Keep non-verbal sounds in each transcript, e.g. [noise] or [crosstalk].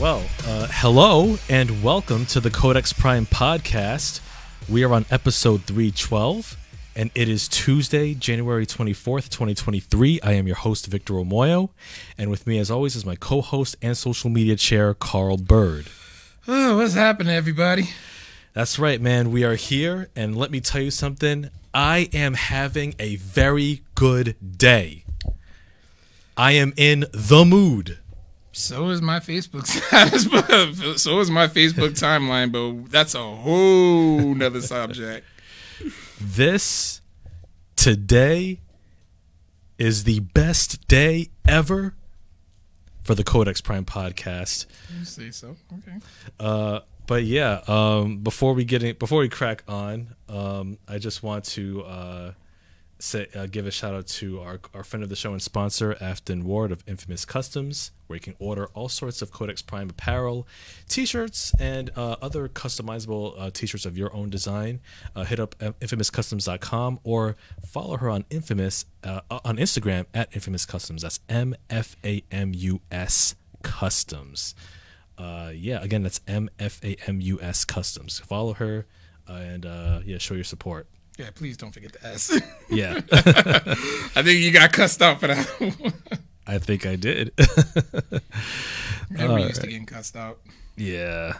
Well, uh, hello and welcome to the Codex Prime podcast. We are on episode 312, and it is Tuesday, January 24th, 2023. I am your host, Victor Omoyo, and with me, as always, is my co host and social media chair, Carl Bird. Oh, what's happening, everybody? That's right, man. We are here, and let me tell you something. I am having a very good day. I am in the mood. So is my Facebook status, [laughs] so is my Facebook timeline, but that's a whole nother subject. This today is the best day ever for the Codex Prime podcast. You say so? Okay. Uh, but yeah, um, before we get in, before we crack on, um, I just want to uh, say uh, give a shout out to our, our friend of the show and sponsor, Afton Ward of Infamous Customs, where you can order all sorts of Codex Prime apparel, T-shirts, and uh, other customizable uh, T-shirts of your own design. Uh, hit up infamouscustoms.com or follow her on Infamous uh, on Instagram at Infamous Customs. That's M F A M U S Customs. Uh, yeah, again, that's M F A M U S Customs. Follow her and yeah, show your support. Yeah, please don't forget the S. [laughs] Yeah. [laughs] I think you got cussed out for that. I think I did. [laughs] Remember used right. to getting cussed out. Yeah.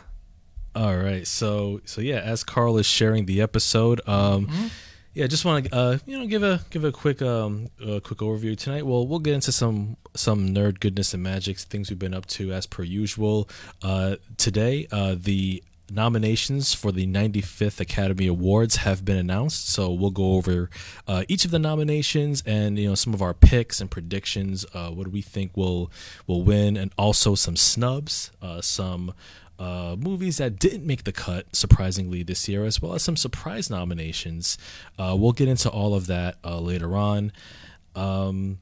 All right. So so yeah, as Carl is sharing the episode, um mm-hmm. yeah, just want to uh you know give a give a quick um a quick overview tonight. Well, we'll get into some some nerd goodness and magic things we've been up to as per usual. Uh today, uh the nominations for the 95th Academy Awards have been announced. So we'll go over uh, each of the nominations and you know some of our picks and predictions. Uh, what do we think will will win, and also some snubs, uh, some. Uh, movies that didn't make the cut surprisingly this year, as well as some surprise nominations. Uh, we'll get into all of that uh, later on. Um,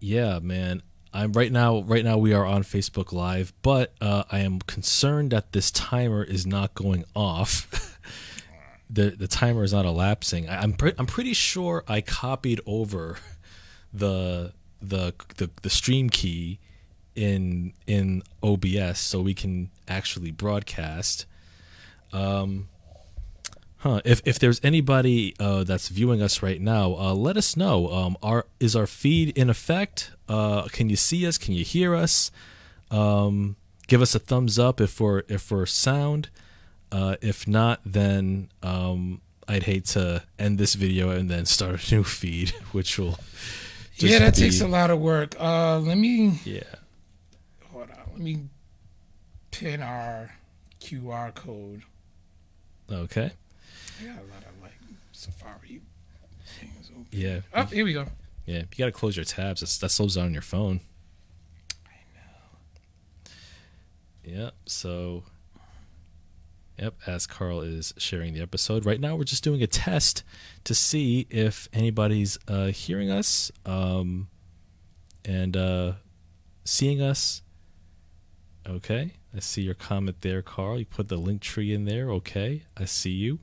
yeah, man. I'm right now. Right now, we are on Facebook Live, but uh, I am concerned that this timer is not going off. [laughs] the The timer is not elapsing. I, am pre- I'm pretty sure I copied over the the the, the stream key in in OBS so we can actually broadcast. Um, Huh. If if there's anybody uh, that's viewing us right now, uh, let us know. Um, are is our feed in effect? Uh, can you see us? Can you hear us? Um, give us a thumbs up if we're if we're sound. Uh, if not, then um, I'd hate to end this video and then start a new feed, [laughs] which will. yeah, that be... takes a lot of work. Uh, let me. Yeah. Hold on. Let me pin our QR code. Okay. I got a lot of like Safari things open. Yeah. Oh, here we go. Yeah, you got to close your tabs. That's, that slows down your phone. I know. Yep. So, yep. As Carl is sharing the episode right now, we're just doing a test to see if anybody's uh, hearing us um, and uh, seeing us. Okay. I see your comment there, Carl. You put the link tree in there. Okay. I see you.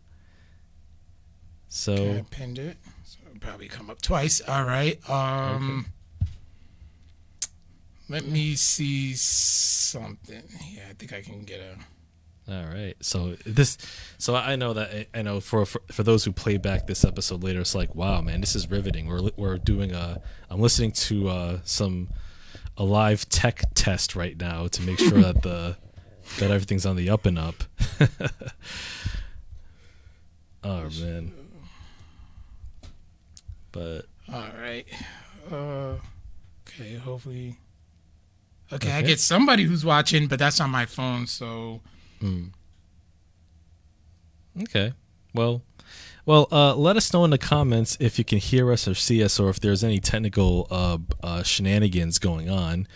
So okay, I pinned it. So it'll probably come up twice. All right. Um okay. let me see something. Yeah, I think I can get a all right. So this, so I know that I know for, for for those who play back this episode later, it's like, wow, man, this is riveting. We're we're doing a. I'm listening to uh, some a live tech test right now to make sure that the that everything's on the up and up. [laughs] oh man. But all right. Uh, okay, hopefully. Okay, okay, I get somebody who's watching, but that's on my phone, so. Hmm. Okay. Well, well, uh, let us know in the comments if you can hear us or see us, or if there's any technical uh, uh, shenanigans going on.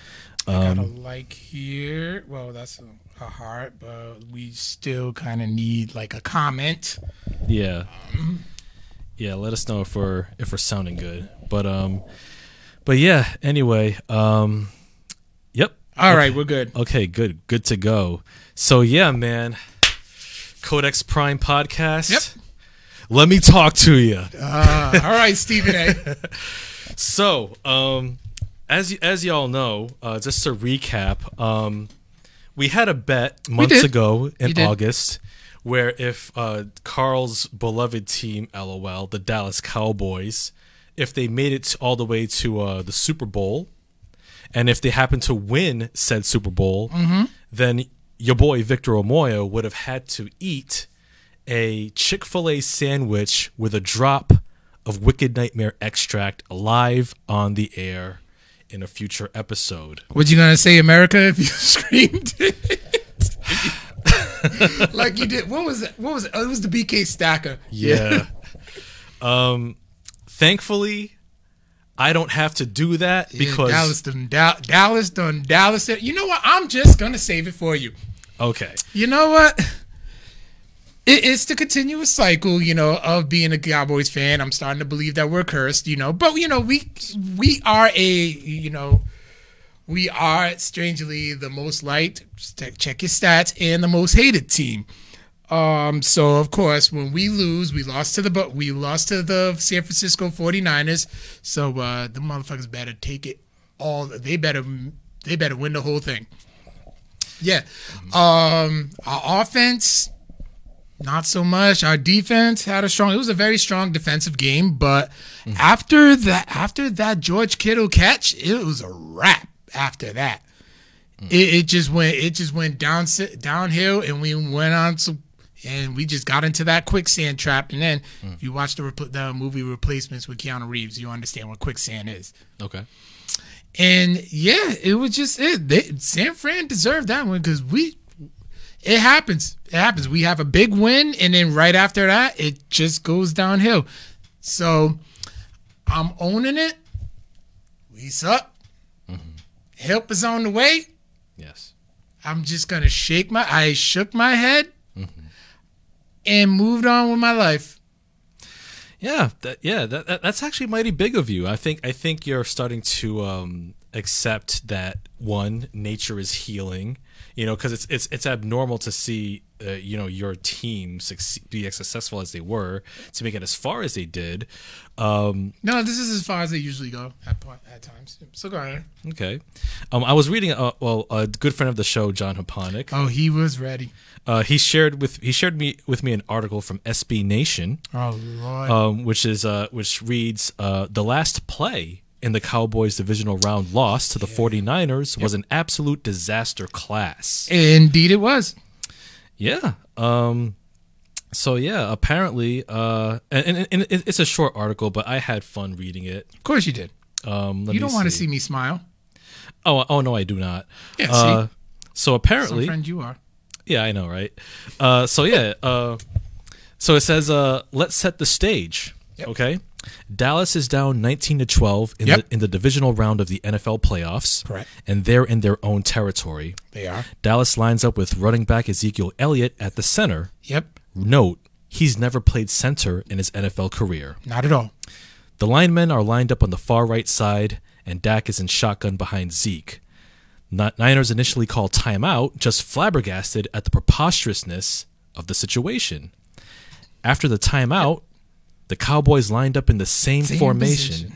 Um, I got a um, like here. Well, that's a, a heart, but we still kind of need like a comment. Yeah. Um, yeah, let us know if we're if we're sounding good. But um, but yeah. Anyway, um, yep. All okay. right, we're good. Okay, good, good to go. So yeah, man. Codex Prime podcast. Yep. Let me talk to you. Uh, all right, Stephen A. [laughs] so, um, as as y'all know, uh, just to recap, um, we had a bet months ago in August where if uh, Carl's beloved team, LOL, the Dallas Cowboys, if they made it all the way to uh, the Super Bowl, and if they happened to win said Super Bowl, then your boy Victor Omoyo would have had to eat a Chick Fil A sandwich with a drop of Wicked Nightmare extract live on the air in a future episode. What you gonna say, America? If you [laughs] screamed it, [laughs] [laughs] like you did. What was it? What was it? Oh, it was the BK Stacker. Yeah. [laughs] um, thankfully, I don't have to do that Yeah, because Dallas done Dal- Dallas done Dallas. You know what? I'm just gonna save it for you. okay, You know what? It's the continuous cycle, you know, of being a Cowboys fan. I'm starting to believe that we're cursed, you know. But you know, we we are a you know, we are strangely the most liked. Check your stats and the most hated team. Um, so of course, when we lose, we lost to the but we lost to the San Francisco 49ers. So uh the motherfuckers better take it all. They better they better win the whole thing. Yeah. Um, our offense, not so much. Our defense had a strong. It was a very strong defensive game, but after that, after that George Kittle catch, it was a wrap. After that, it, it just went. It just went down downhill, and we went on to. And we just got into that quicksand trap. And then, hmm. if you watch the, repl- the movie Replacements with Keanu Reeves, you understand what quicksand is. okay, And yeah, it was just it. They, San Fran deserved that one because we. It happens. It happens. We have a big win, and then right after that, it just goes downhill. So, I'm owning it. We suck. Help is on the way. yes, I'm just gonna shake my. I shook my head, and moved on with my life. yeah, that, yeah. That, that that's actually mighty big of you. I think I think you're starting to um, accept that one nature is healing. You know, because it's it's it's abnormal to see uh, you know your team succeed, be as successful as they were to make it as far as they did. Um, No, this is as far as they usually go at point, at times. So go ahead. Okay. Um, I was reading. Uh, well, a good friend of the show, John Haponic. Oh, he was ready. Uh, he shared with he shared me with me an article from SB Nation, Oh Lord. um, which is uh, which reads uh, the last play in the Cowboys divisional round loss to the 49ers was an absolute disaster class. Indeed, it was. Yeah. Um, so yeah, apparently, uh, and, and, and it's a short article, but I had fun reading it. Of course, you did. Um, let You don't want to see me smile. Oh, oh no, I do not. Yeah, Uh, see? so Some apparently, friend you are. Yeah, I know, right? Uh, so yeah, uh, so it says, uh, "Let's set the stage." Yep. Okay, Dallas is down nineteen to twelve in Yep. the in the divisional round of the NFL playoffs, Correct. and they're in their own territory. They are. Dallas lines up with running back Ezekiel Elliott at the center. Yep. Note: He's never played center in his NFL career. Not at all. The linemen are lined up on the far right side, and Dak is in shotgun behind Zeke. Niners initially call timeout, just flabbergasted at the preposterousness of the situation. After the timeout, the Cowboys lined up in the same, Same formation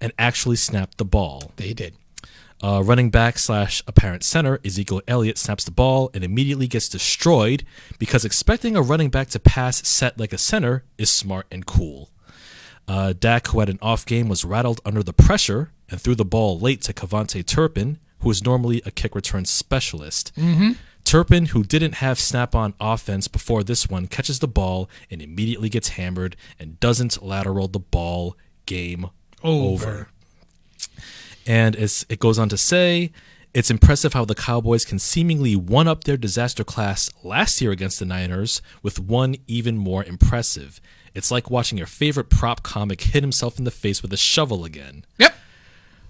and actually snapped the ball. They did. Uh, running back slash apparent center Ezekiel Elliott snaps the ball and immediately gets destroyed because expecting a running back to pass set like a center is smart and cool. Uh, Dak, who had an off game, was rattled under the pressure and threw the ball late to KaVontae Turpin, who is normally a kick return specialist. Mm-hmm. Turpin, who didn't have snap on offense before this one, catches the ball and immediately gets hammered and doesn't lateral the ball. Game Over. over. And it goes on to say, it's impressive how the Cowboys can seemingly one up their disaster class last year against the Niners with one even more impressive. It's like watching your favorite prop comic hit himself in the face with a shovel again. Yep.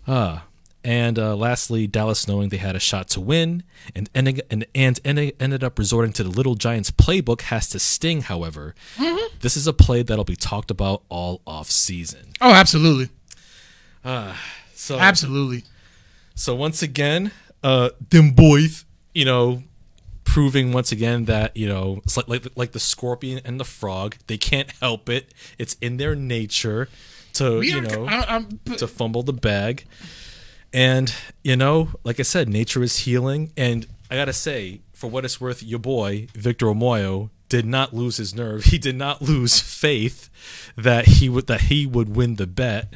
Ah. And uh, lastly, Dallas knowing they had a shot to win and, and, and, and ended up resorting to the Little Giants playbook has to sting, however. This is a play that'll be talked about all off season. Oh, absolutely. So Absolutely. So once again, uh, them boys, you know, proving once again that you know it's like like like the scorpion and the frog, they can't help it. It's in their nature to We you are- know I- I'm- but- to fumble the bag. And you know, like I said, nature is healing. And I gotta say, for what it's worth, your boy Victor Omoyo did not lose his nerve. [laughs] He did not lose faith that he would that he would win the bet.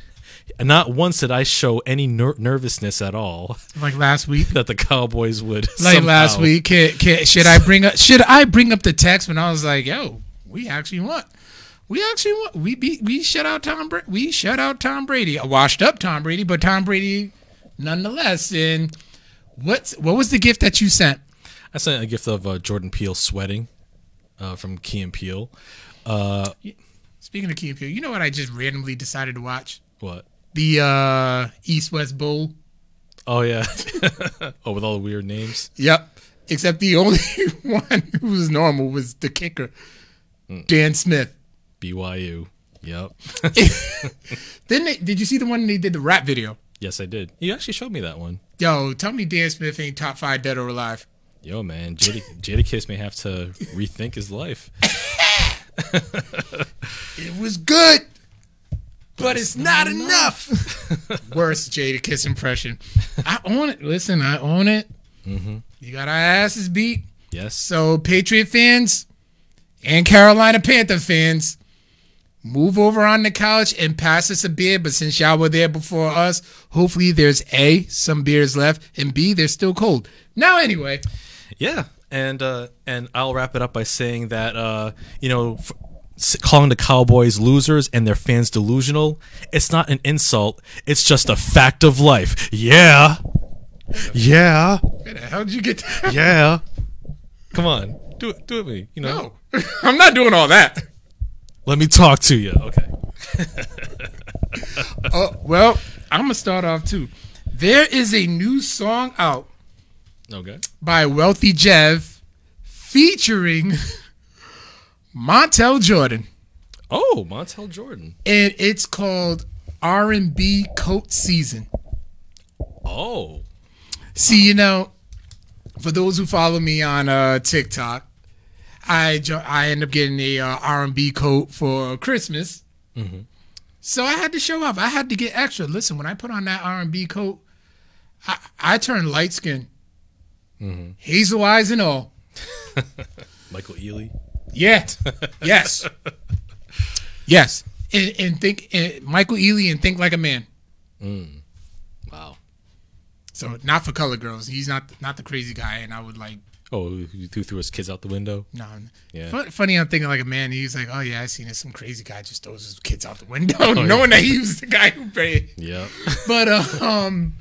Not once did I show any ner- nervousness at all like last week. [laughs] that the Cowboys would. Like last week, can, can, should I bring up? Should I bring up the text when I was like, "Yo, we actually won. We actually won. We beat. We shut out Tom. Bra- we shut out Tom Brady. A washed up Tom Brady, but Tom Brady, nonetheless. And what's what was the gift that you sent? I sent a gift of uh, Jordan Peele sweating uh, from Key and Peele. Speaking of Key and Peele, you know what I just randomly decided to watch? What? The uh, East West Bowl. Oh yeah. [laughs] oh, with all the weird names. Yep. Except the only [laughs] one who was normal was the kicker, Dan Smith. BYU. Yep. [laughs] Then they, did you see the one they did the rap video? Yes, I did. You actually showed me that one. Yo, tell me Dan Smith ain't top five dead or alive. Yo, man, Jada, [laughs] Jadakiss may have to rethink his life. [laughs] It was good, but it's not enough. [laughs] Worst Jadakiss impression. I own it. Listen, I own it. Mm-hmm. You got our asses beat. Yes. So, Patriot fans and Carolina Panther fans, move over on the couch and pass us a beer. But since y'all were there before us, hopefully there's A, some beers left, and B, they're still cold. Now, anyway, Yeah, and uh, and I'll wrap it up by saying that uh, you know, f- calling the Cowboys losers and their fans delusional, it's not an insult. It's just a fact of life. Yeah, yeah, where the hell did you get that? yeah. Come on, do it, do it with me. You know, No, [laughs] I'm not doing all that. Let me talk to you. Okay. [laughs] Oh, well, I'm going to start off too. There is a new song out Okay. by Wealthy Jev featuring [laughs] Montel Jordan. Oh, Montel Jordan. And it's called R&B Coat Season. Oh, See, you know, for those who follow me on uh, TikTok, I I end up getting a uh, R&B coat for Christmas. Mm-hmm. So I had to show up. I had to get extra. Listen, when I put on that R&B coat, I, I turned light skin, mm-hmm. hazel eyes and all. [laughs] Michael Ealy. Yeah. [laughs] Yes. yes. And, and think and Michael Ealy and think like a man. Mm. Wow. So not for color girls. He's not not the crazy guy. And I would like Oh, who who threw his kids out the window? no. Yeah. Fu- Funny, I'm thinking like a man. He's like, oh yeah, I seen it. Some crazy guy just throws his kids out the window, [laughs] [laughs] knowing that he was the guy who paid. Yep. [laughs] But uh, um,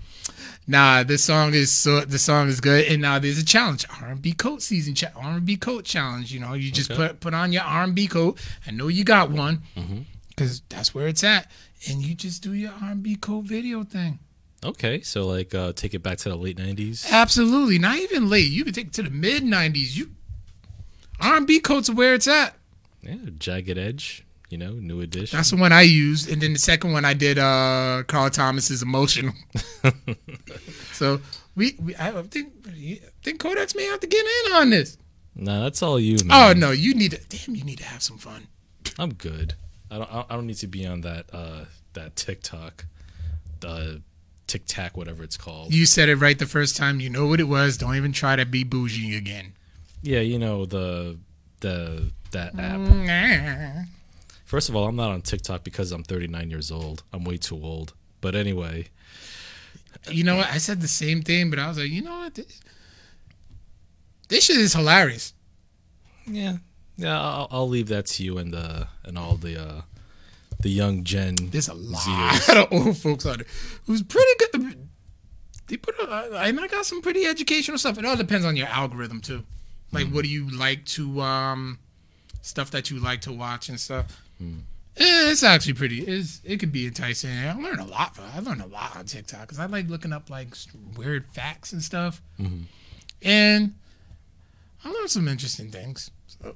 nah, this song is so the song is good. And now there's a challenge, R&B coat season, cha- R&B coat challenge. You know, you just Okay. put put on your R&B coat. I know you got one, because that's where it's at. And you just do your R&B coat video thing. Okay, so like uh, take it back to the late '90s. Absolutely, not even late. You can take it to the mid '90s. You R&B coats are where it's at. Yeah, Jagged Edge. You know, new edition. That's the one I used, and then the second one I did. uh Carl Thomas's "Emotional." [laughs] so we, we I think, I think Codex may have to get in on this. Nah, that's all you, Oh no, you need to. Damn, you need to have some fun. I'm good. I don't. I don't need to be on that. Uh, that TikTok, the Tic Tac, whatever it's called. You said it right the first time. You know what it was. Don't even try to be bougie again. Yeah, you know the the that app. First of all, I'm not on TikTok because I'm 39 years old. I'm way too old. But anyway, You know what? I said the same thing, but I was like, you know what? This, this shit is hilarious. yeah, yeah, I'll, I'll leave that to you and the and all the uh, the young Gen. There's a lot Zers. [laughs] of old folks on it who's pretty good. They put, a, and I got some pretty educational stuff. It all depends on your algorithm too. Like, what do you like to, um, stuff that you like to watch and stuff. Eh, It's actually pretty. It's, it could be enticing. I learned a lot. I learned a lot on TikTok because I like looking up like weird facts and stuff. And I learned some interesting things. So,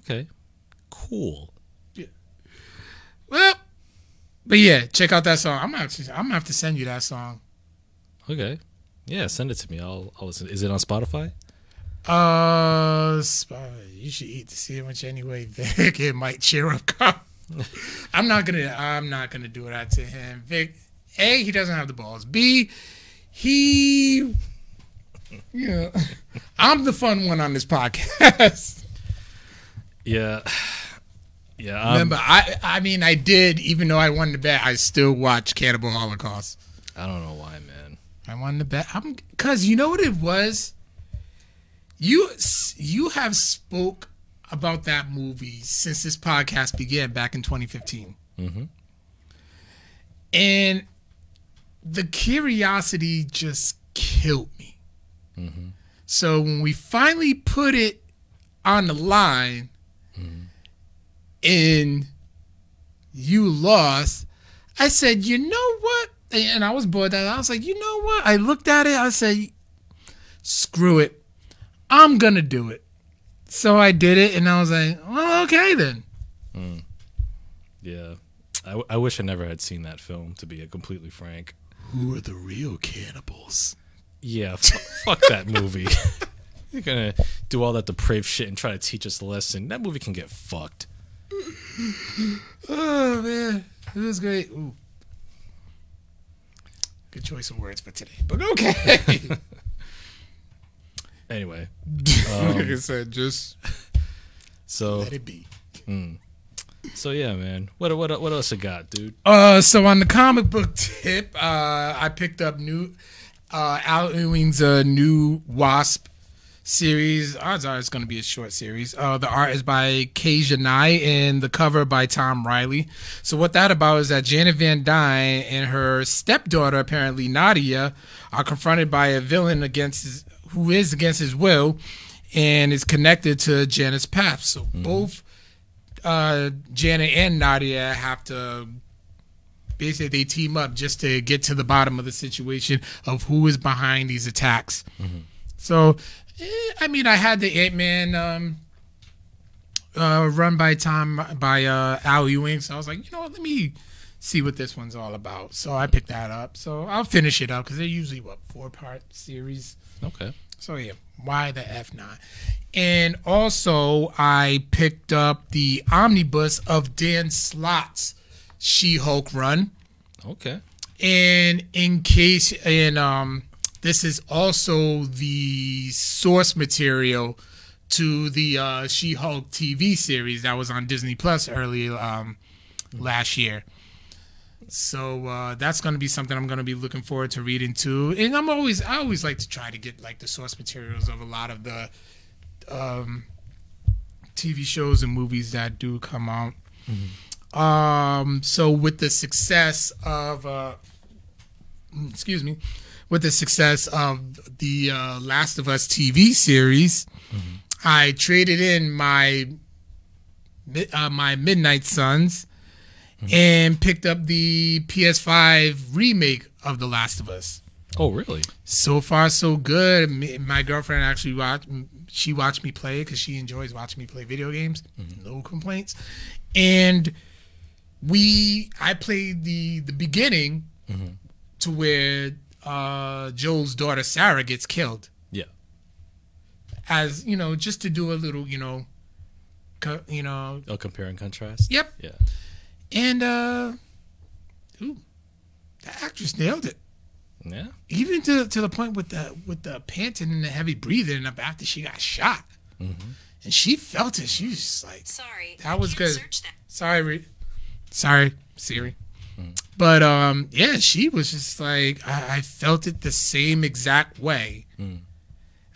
Okay, cool. Well, but yeah, check out that song. I'm gonna have to, I'm gonna have to send you that song. Okay, yeah, send it to me. I'll I'll listen. Is it on Spotify? Uh, you should eat the sandwich anyway, [laughs] Vic. It might cheer up. [laughs] I'm not gonna. I'm not gonna do that to him. Vic, a he doesn't have the balls. B he. Yeah, [laughs] I'm the fun one on this podcast. Yeah. Yeah. Um, Remember, I I mean, I did. Even though I won the bet, I still watched Cannibal Holocaust. I don't know why, man. I won the bet. I'm because you know what it was. You you have spoke about that movie since this podcast began back in 2015, Mhm. and the curiosity just killed me. Mm-hmm. So when we finally put it on the line, and you lost, I said, you know what? And I was bored. That I was like, you know what? I looked at it. I said, screw it. I'm gonna do it. So I did it, and I was like, well, okay then. Hmm. Yeah. I, w- I wish I never had seen that film, to be completely frank. Who are the real cannibals? Yeah, f- fuck that movie. [laughs] You're gonna do all that depraved shit and try to teach us a lesson. That movie can get fucked. Oh man, it was great. Ooh. Good choice of words for today, but okay. [laughs] Anyway, [laughs] like I said, just so let it be. so yeah, man. What what what else you got, dude? Uh, so on the comic book tip, uh, I picked up new uh, Al Ewing's uh, new Wasp series. Odds are it's going to be a short series. Uh, the art is by Kay Janai and the cover by Tom Reilly. So what that about is that Janet Van Dyne and her stepdaughter, apparently Nadia, are confronted by a villain against his, who is against his will and is connected to Janet's path. So both uh, Janet and Nadia have to basically they team up just to get to the bottom of the situation of who is behind these attacks. So, eh, I mean, I had the Ant Man um, uh, run by Tom by uh, Al Ewing, so I was like, you know what, let me see what this one's all about. So I picked that up. So I'll finish it up because they're usually what four part series. Okay. So yeah, why the F not? And also, I picked up the omnibus of Dan Slott's She-Hulk run. Okay. And in case, and um, this is also the source material to the uh, She-Hulk TV series that was on Disney Plus early um, last year. So uh, that's going to be something I'm going to be looking forward to reading too. And I'm always, I always like to try to get like the source materials of a lot of the um, TV shows and movies that do come out. Um, so with the success of, uh, excuse me, with the success of the uh, Last of Us TV series, I traded in my uh, my Midnight Suns and picked up the PS5 remake of The Last of Us. Oh, really? So far, so good. Me- My girlfriend actually watched. She watched me play because she enjoys watching me play video games. No complaints. And we, I played the the beginning to where uh, Joel's daughter Sarah gets killed. Yeah. As you know, just to do a little, you know, co- you know, Oh, compare and contrast. yep. Yeah. And uh, ooh, the actress nailed it. Yeah. even to to the point with the with the panting and the heavy breathing up after she got shot, and she felt it. She was just like, Sorry. That was I good. Search that. "Sorry, Re- sorry, Siri." But um, yeah, she was just like, I, I felt it the same exact way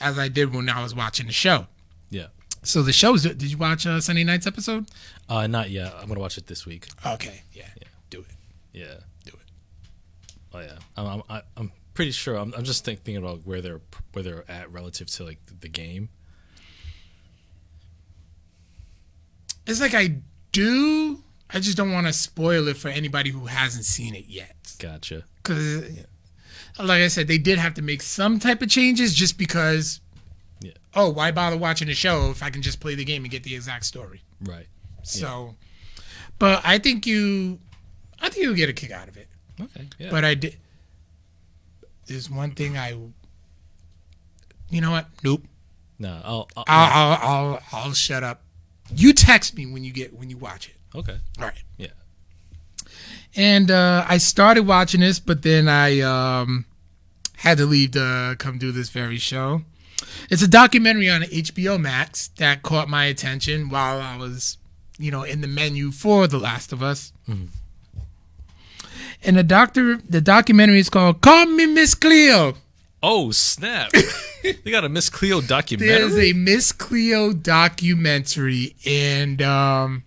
as I did when I was watching the show. Yeah. So the show's. Did you watch uh, Sunday night's episode? Uh, not yet. I'm gonna watch it this week. Okay, yeah, yeah. do it, Yeah. do it. Oh yeah. I'm I'm, I- I'm pretty sure. I'm, I'm just think, thinking about where they're where they're at relative to like the game. It's like I do. I just don't want to spoil it for anybody who hasn't seen it yet. Gotcha. because like i said they did have to make some type of changes just because Yeah. oh why bother watching the show if i can just play the game and get the exact story Right. so but i think you i think you'll get a kick out of it Okay. Yeah. but i did there's one thing i you know what nope no. I'll. I'll, I'll, I'll i'll i'll shut up you text me when you get when you watch it Okay. All right. Yeah. And uh, I started watching this, but then I um, had to leave to come do this very show. It's a documentary on HBO Max that caught my attention while I was, you know, in the menu for The Last of Us. And the doctor, the documentary is called "Call Me Miss Cleo." Oh snap! [laughs] they got a Miss Cleo documentary. There's a Miss Cleo documentary, and um,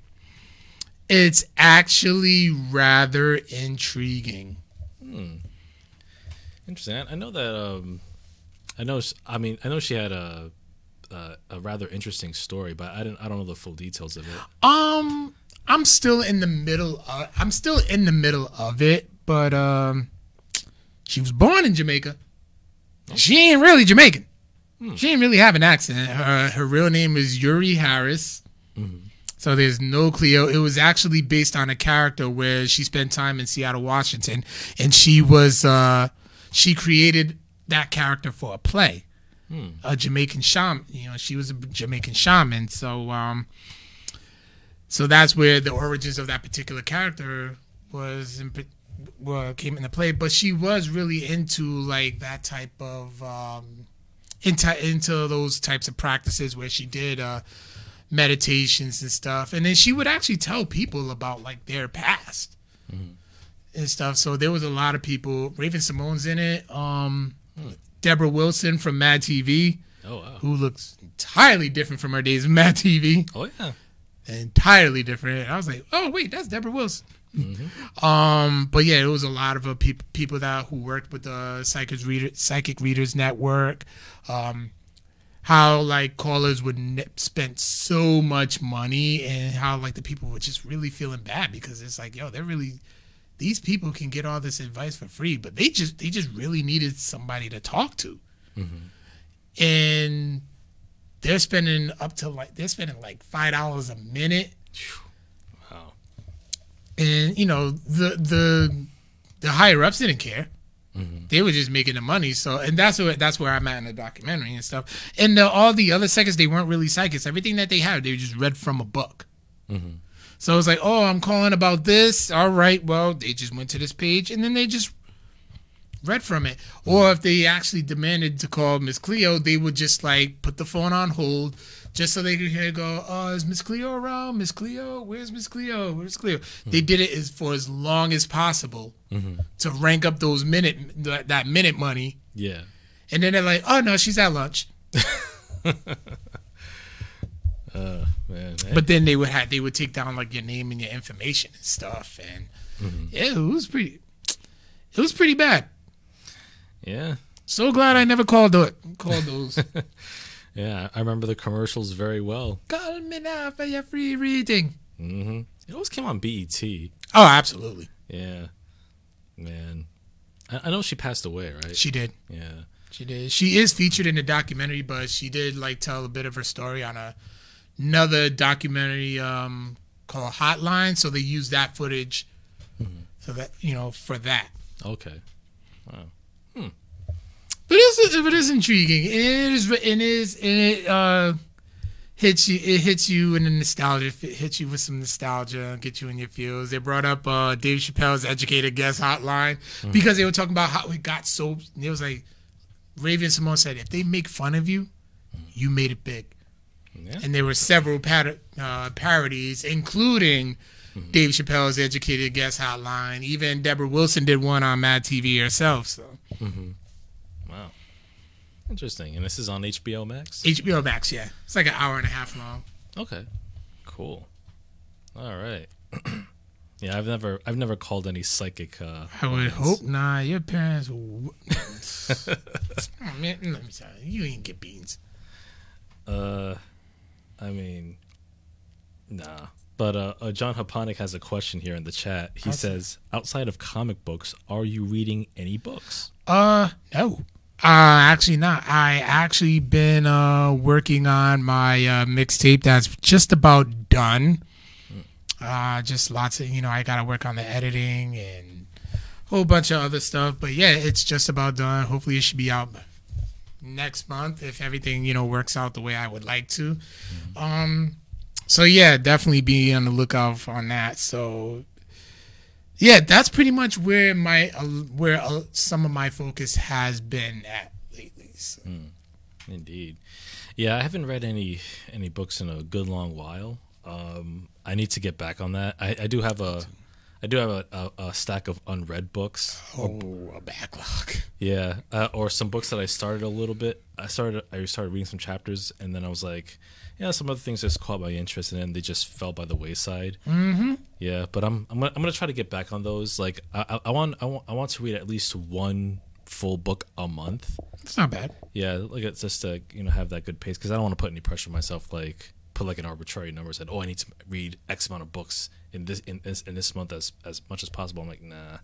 it's actually rather intriguing. Interesting. I, I know that. Um, I know. I mean, I know she had a a, a rather interesting story, but I didn't. I don't know the full details of it. Um, I'm still in the middle. Of, I'm still in the middle of it, but um, she was born in Jamaica. She ain't really Jamaican. She didn't really have an accent. Her her real name is Youree Harris. So there's no Cleo. It was actually based on a character where she spent time in Seattle, Washington, and she was uh, she created that character for a play, a Jamaican shaman. You know, she was a Jamaican shaman. So um, so that's where the origins of that particular character was in, well, came into play. But she was really into like that type of um, into into those types of practices where she did uh, meditations and stuff, and then she would actually tell people about like their past and stuff. So there was a lot of people. Raven-Symoné's in it. Um, Debra Wilson from Mad TV, Oh wow. who looks entirely different from her days of Mad TV Oh yeah. entirely different. I was like, oh wait, that's Debra Wilson. [laughs] Um, but yeah, it was a lot of uh, peop people that who worked with the psychic reader psychic readers network. Um, how like callers would spend so much money and how like the people were just really feeling bad because it's like yo they're really these people can get all this advice for free but they just they just really needed somebody to talk to mm-hmm. and they're spending up to like they're spending like five dollars a minute Wow. and you know the the the higher ups didn't care. Mm-hmm. They were just making the money. So, and that's where that's where I'm at in the documentary and stuff. And the, all the other psychics, they weren't really psychics. Everything that they had, they just read from a book. Mm-hmm. So it's like, oh, I'm calling about this. All right, well, they just went to this page and then they just read from it. Or mm-hmm. if they actually demanded to call Miss Cleo, they would just like put the phone on hold just so they could hear go, oh, is Miss Cleo around? Miss Cleo? Where's Miss Cleo? Where's Cleo? They mm-hmm. did it as for as long as possible mm-hmm. to rank up those minute that, that minute money. Yeah. And then they're like, oh no, she's at lunch. [laughs] Uh, man. But then they would have they would take down like your name and your information and stuff, and mm-hmm. yeah, it was pretty. It was pretty bad. yeah. So glad I never called it. Called those. [laughs] Yeah. I remember the commercials very well. Call me now for your free reading. hmm It always came on BET. Oh, absolutely. Yeah. Man. I, I know she passed away, right? She did. yeah. She did. She is featured in the documentary, but she did like tell a bit of her story on a, another documentary um, called Hotline. So they used that footage, so that you know for that. Okay. But it's but it's intriguing. It is it is and it uh hits you it hits you in the nostalgia it hits you with some nostalgia get you in your feels. They brought up uh Dave Chappelle's educated guest hotline because they were talking about how it got so it was like Raven-Symoné said if they make fun of you, you made it big. Yeah. And there were several uh, parodies, including Dave Chappelle's educated guest hotline. Even Debra Wilson did one on Mad TV herself. So Wow. Interesting. And this is on HBO Max? HBO Max, yeah. It's like an hour and a half long. Okay. Cool. All right. [clears throat] yeah, I've never I've never called any psychic uh I would lines. hope nah. Your parents. w- [laughs] oh, man, let me tell you, you ain't get beans. Uh I mean nah. But uh, uh John Haponic has a question here in the chat. He says, "Outside of comic books, are you reading any books?" Uh, no. Uh, actually not. I actually been uh working on my uh, mixtape that's just about done. Uh, just lots of you know I gotta work on the editing and a whole bunch of other stuff. But yeah, it's just about done. Hopefully it should be out next month if everything you know works out the way I would like to. Um, So yeah, definitely be on the lookout on that. So yeah, that's pretty much where my uh, where uh, some of my focus has been at lately. So. Indeed. Yeah, I haven't read any any books in a good long while. Um, I need to get back on that. I, I do have a I do have a, a, a stack of unread books. Oh, a backlog. [laughs] Yeah, uh, or some books that I started a little bit. I started I started reading some chapters, and then I was like, yeah, some other things just caught my interest, and then they just fell by the wayside. Mm-hmm. Yeah, but I'm I'm gonna, I'm gonna try to get back on those. Like I, I, I want I want I want to read at least one full book a month. It's not bad. Yeah, like it's just to you know have that good pace because I don't want to put any pressure on myself. Like put like an arbitrary number said, oh, I need to read X amount of books in this in this in this month as as much as possible. I'm like, nah,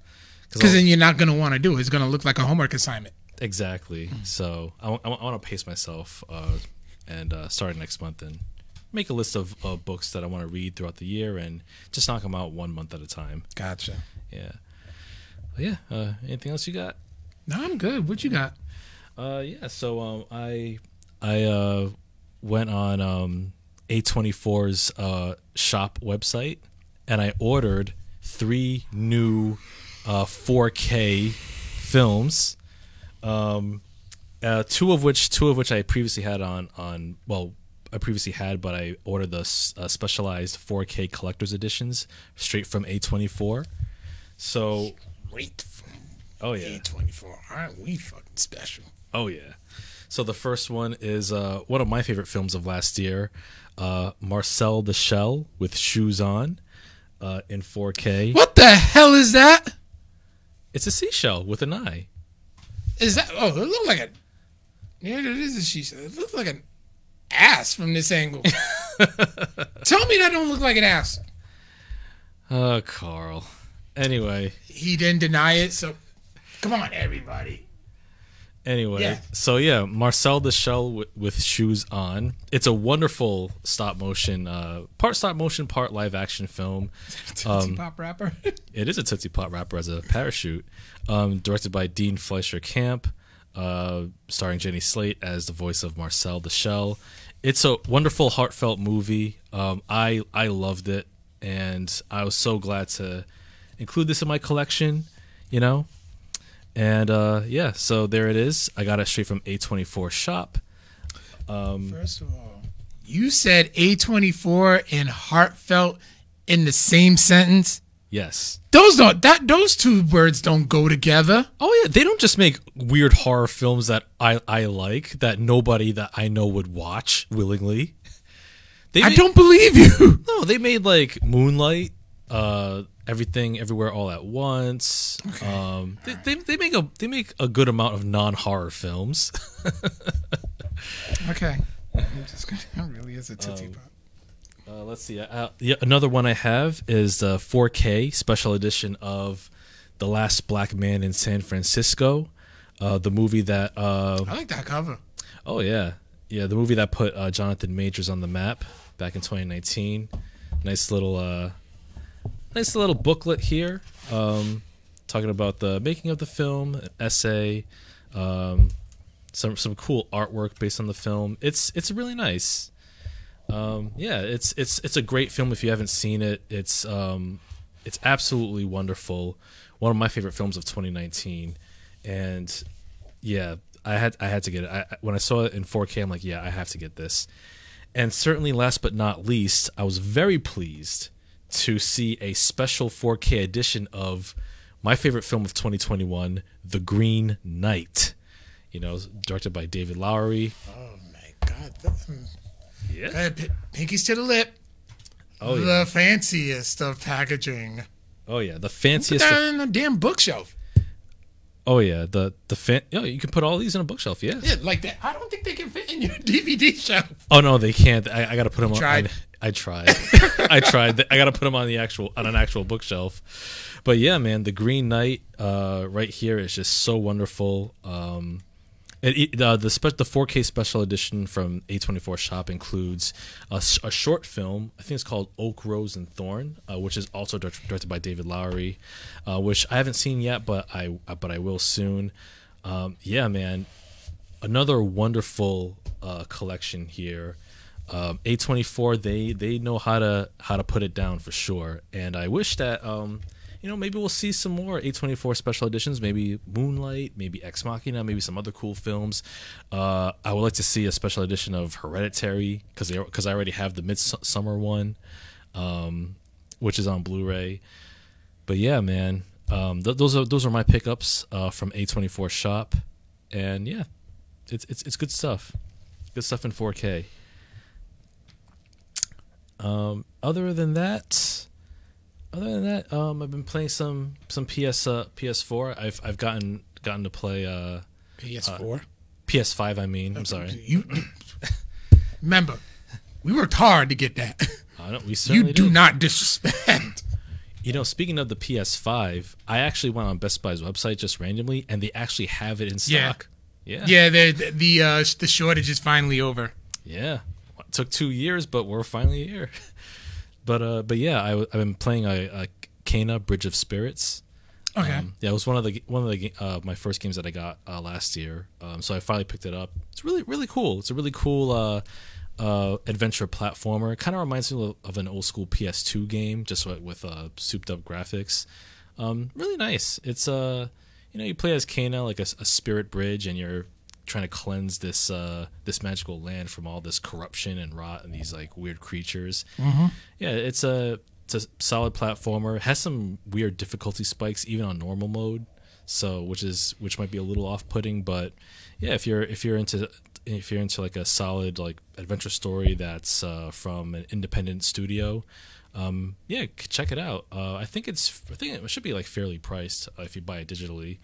Because then you're not gonna want to do it. It's gonna look like a homework assignment. exactly. So I, want to pace myself uh, and uh, start next month and make a list of uh, books that I want to read throughout the year and just knock them out one month at a time. Gotcha. Yeah. But yeah. Uh, anything else you got? No, I'm good. What you got? Uh, yeah. So um, I I uh, went on um, A24's uh, shop website and I ordered three new uh, 4K films. Um, uh, two of which two of which I previously had on on well I previously had, but I ordered the uh, specialized 4K collector's editions straight from A24. So, Wait oh yeah, A24. Aren't we fucking special? Oh yeah. So the first one is uh, one of my favorite films of last year, uh, Marcel the Shell with Shoes On, uh, in 4K. What the hell is that? It's a seashell with an eye. Is that? Oh, it looked like a. Yeah, it is a she said. It looks like an ass from this angle. [laughs] Tell me that don't look like an ass. Oh, Carl. Anyway, He didn't deny it, so come on, everybody. anyway. Yeah. So yeah, Marcel the Shell with, with Shoes On. It's a wonderful stop motion, uh, part stop motion, part live action film. [laughs] Tootsie Pop wrapper. [laughs] It is a Tootsie Pop wrapper as a parachute. Um, directed by Dean Fleischer Camp, uh, starring Jenny Slate as the voice of Marcel the Shell. It's a wonderful, heartfelt movie. Um, I I loved it, and I was so glad to include this in my collection. You know, and uh, yeah, so there it is. I got it straight from A24 Shop. First of all, you said A24 and heartfelt in the same sentence. Yes. Those don't that those two words don't go together. Oh yeah, they don't just make weird horror films that I I like that nobody that I know would watch willingly. They I made- don't believe you. No, they made like Moonlight, uh, everything, everywhere, all at once. Um, they, they they make a they make a good amount of non horror films. [laughs] Okay. I'm just gonna, [laughs] really is a Tootsie Pop. Uh, let's see. Uh, yeah, another one I have is the 4K special edition of The Last Black Man in San Francisco, uh, the movie that. Uh, I like that cover. oh yeah, yeah, the movie that put uh, Jonathan Majors on the map back in 2019. Nice little, uh, nice little booklet here, um, talking about the making of the film, essay, um, some some cool artwork based on the film. It's it's really nice. Um, yeah, it's it's it's a great film if you haven't seen it. It's um, it's absolutely wonderful. One of my favorite films of 2019, and yeah, I had I had to get it. I, when I saw it in 4K, I'm like, yeah, I have to get this. And certainly, last but not least, I was very pleased to see a special 4K edition of my favorite film of 2021, The Green Knight. You know, directed by David Lowery. Oh my god. that- Yeah. uh, p- pinkies to the lip. Oh yeah. The fanciest of packaging. Oh yeah. The Put fanciest. that Of, in a damn bookshelf. oh yeah. The the fan. Oh, you can put all these in a bookshelf. Yeah. Yeah, like that. I don't think they can fit in your [laughs] DVD shelf. Oh no, they can't. I, I got to put them on. tried. I, I tried. [laughs] I tried. I got to put them on the actual on an actual bookshelf. But yeah, man, the Green Knight uh, right here is just so wonderful. Um, it, uh, the spe- the 4K special edition from A24 Shop includes a short film. I think it's called Oak, Rose, and Thorn, uh, which is also dir- directed by David Lowery, uh, which I haven't seen yet, but I uh, but I will soon. Um, yeah, man, another wonderful uh, collection here. um, A24 they they know how to how to put it down for sure. And I wish that um, you know maybe we'll see some more A24 special editions. Maybe Moonlight, maybe Ex Machina, maybe some other cool films. Uh, I would like to see a special edition of Hereditary because because I already have the Midsommar one, um, which is on Blu-ray. But yeah, man, um, th- those are those are my pickups uh, from A24 shop, and yeah, it's it's it's good stuff. Good stuff in 4K. Um, other than that, other than that, um, I've been playing some some PS uh, PS4. I've I've gotten gotten to play uh, PS4. PS5. I mean, I'm sorry. You [coughs] remember, we worked hard to get that. [laughs] I don't, we You certainly do did. not disrespect. You know, speaking of the PS5, I actually went on Best Buy's website just randomly, and they actually have it in Yeah. stock. Yeah, Yeah, the the uh, the shortage is finally over. Yeah, it took two years, but we're finally here. [laughs] But uh, but yeah, I, I've been playing a, a Kena Bridge of Spirits. Okay. Um, yeah, it was one of the one of the uh, my first games that I got uh, last year. Um, so I finally picked it up. It's really really cool. It's a really cool uh, uh, adventure platformer. It kind of reminds me of, of an old school PS2 game, just with, with uh, souped up graphics. Um, really nice. It's uh, you know, you play as Kena, like a, a spirit bridge, and you're trying to cleanse this uh, this magical land from all this corruption and rot and these like weird creatures. Yeah, it's a it's a solid platformer. It has some weird difficulty spikes even on normal mode, so which is which might be a little off putting. But yeah, if you're if you're into if you're into like a solid like adventure story that's uh, from an independent studio, um, yeah, check it out. Uh, I think it's I think it should be like fairly priced uh, if you buy it digitally.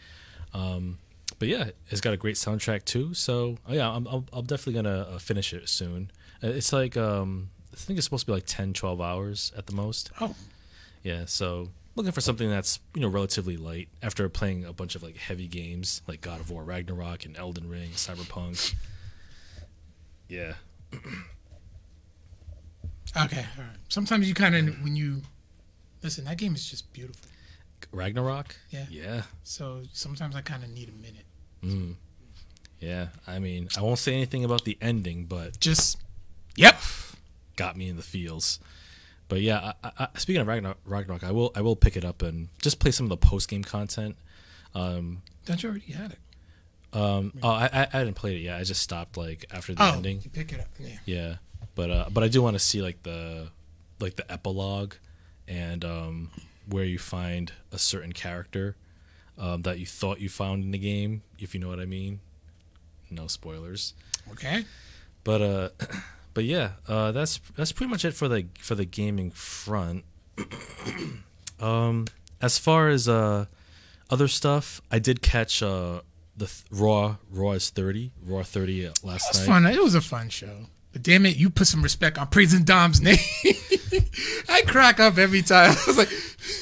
Um, but yeah, it's got a great soundtrack too. So oh yeah, I'm, I'm, I'm definitely gonna uh, finish it soon. Uh, It's like um, I think it's supposed to be like 10, 12 hours at the most. Oh, Yeah, so looking for something that's you know relatively light after playing a bunch of like heavy games like God of War, Ragnarok, and Elden Ring, Cyberpunk. Yeah, [clears throat] okay. All right. Sometimes you kind of when you listen, that game is just beautiful. Ragnarok. Yeah. yeah, So sometimes I kind of need a minute. mm. yeah. I mean, I won't say anything about the ending, but Just yep. got me in the feels. But yeah, I, I, speaking of Ragnarok, Ragnarok, I will I will pick it up and just play some of the post game content. Um, Don't you already had it? um, oh, I, I I didn't play it yet. I just stopped like after the Oh, ending. you pick it up. Yeah. Yeah, but uh, but I do want to see like the like the epilogue and um, where you find a certain character um, that you thought you found in the game, if you know what I mean. No spoilers, Okay. but uh, [clears throat] but yeah, uh, that's that's pretty much it for the for the gaming front. [clears throat] um, as far as uh other stuff, I did catch uh the th- Raw Raw is thirty Raw thirty uh, last It was night. fun. It was a fun show. But damn it, you put some respect on Prison Dom's name. [laughs] I crack up every time. [laughs] I was like,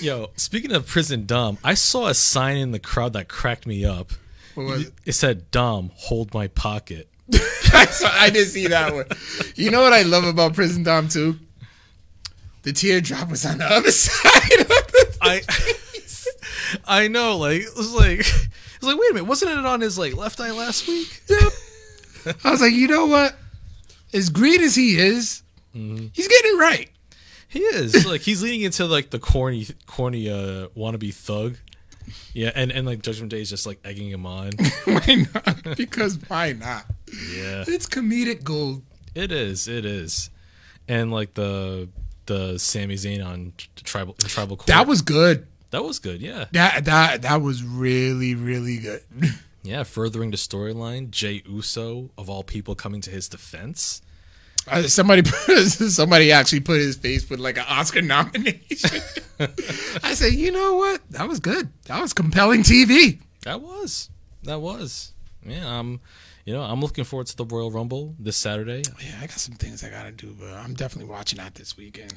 Yo, speaking of prison Dom, I saw a sign in the crowd that cracked me up. what was it? It said, "Dom, hold my pocket." So [laughs] I didn't see that one. You know what I love about Prison Dom too? The teardrop was on the other side of the I, I know, like it was like, it was like, wait a minute, wasn't it on his like left eye last week? Yep. I was like, you know what? As great as he is, Mm-hmm. he's getting it right. He is [laughs] like he's leaning into like the corny, corny uh wannabe thug. Yeah, and and like Judgment Day is just like egging him on. [laughs] why not? Because why not? Yeah, It's comedic gold. it is, it is, and like the the Sami Zayn on tribal tribal court. That was good. that was good. Yeah, That that that was really really good. [laughs] Yeah, furthering the storyline, Jey Uso of all people coming to his defense. Uh, somebody [laughs] somebody actually put his face with like an Oscar nomination. [laughs] I said, you know what? That was good. That was compelling TV. That was, that was. Yeah, um, you know, I'm looking forward to the Royal Rumble this Saturday. Yeah, I got some things I gotta do, but I'm definitely watching that this weekend.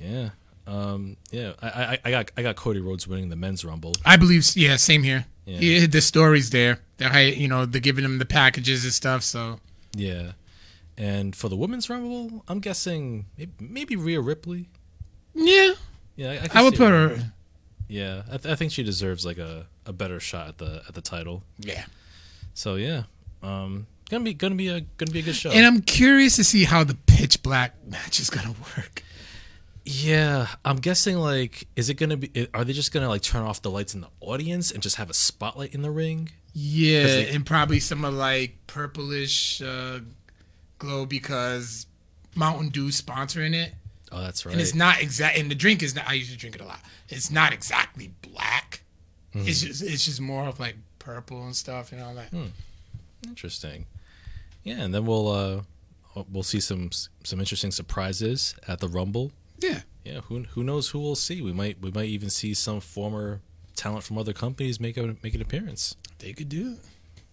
Yeah, um, yeah. I, I, I got, I got Cody Rhodes winning the men's Rumble. I believe, yeah, same here. Yeah. Yeah, the story's there. They're, you know, they're giving them the packages and stuff. So Yeah, and for the women's Rumble, I'm guessing maybe, maybe Rhea Ripley. yeah, Yeah, I, I, I would put her. Yeah, I, th- I think she deserves like a, a better shot at the at the title. Yeah, So yeah, um, gonna be gonna be a gonna be a good show. and I'm curious to see how the pitch black match is gonna work. Yeah, I'm guessing like, is it gonna be? Are they just gonna like turn off the lights in the audience and just have a spotlight in the ring? Yeah, they- and probably some of like purplish uh, glow because Mountain Dew sponsoring it, Oh, that's right. and it's not exact. And the drink is not. I usually drink it a lot. It's not exactly black. Hmm. It's just it's just more of like purple and stuff and all that. Interesting. Yeah, and then we'll uh we'll see some some interesting surprises at the Rumble. Yeah, Yeah, who who knows who we'll see? We might we might even see some former talent from other companies make a make an appearance. they could do it.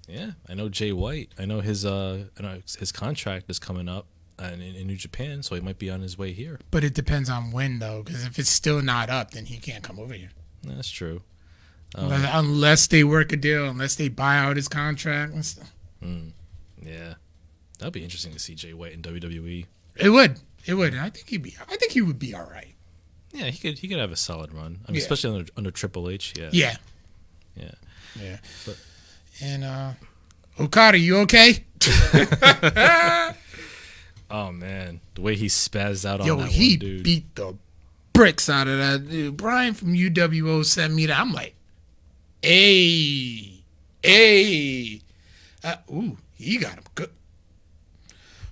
Yeah, I know Jay White. I know his uh I know his contract is coming up uh, in, in New Japan, so he might be on his way here. But it depends on when though, because if it's still not up, then he can't come over here. That's true. Unless, unless they work a deal, unless they buy out his contract and stuff. Yeah, that'd be interesting to see Jay White in WWE. It would. It would. I think he'd be. I think he would be all right. Yeah, he could he could have a solid run. I mean, Yeah. especially under under Triple H. Yeah, Yeah. yeah. Yeah. But- and uh Okada, you okay? [laughs] Oh man, the way he spazzed out on Yo, that he one dude. beat the bricks out of that dude. Brian from UWO sent me that. I'm like, hey, hey. Uh, ooh, he got him good.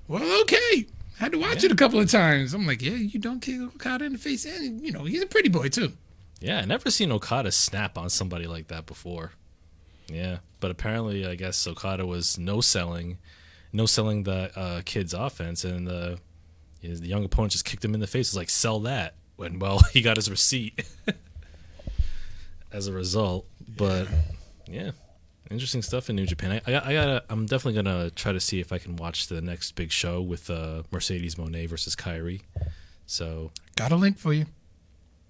Well, okay. Had to watch it a couple of times. I'm like, yeah, you don't kick Okada in the face, and you know he's a pretty boy too. Yeah, I never seen Okada snap on somebody like that before. Yeah, but apparently, I guess Okada was no selling, no selling the uh, kid's offense, and the his, the young opponent just kicked him in the face. It was like, sell that. When well, [laughs] he got his receipt [laughs] as a result. But yeah, interesting stuff in New Japan. I, I, got- I gotta. I'm definitely gonna try to see if I can watch the next big show with uh, Mercedes Moné versus Kairi. So Got a link for you.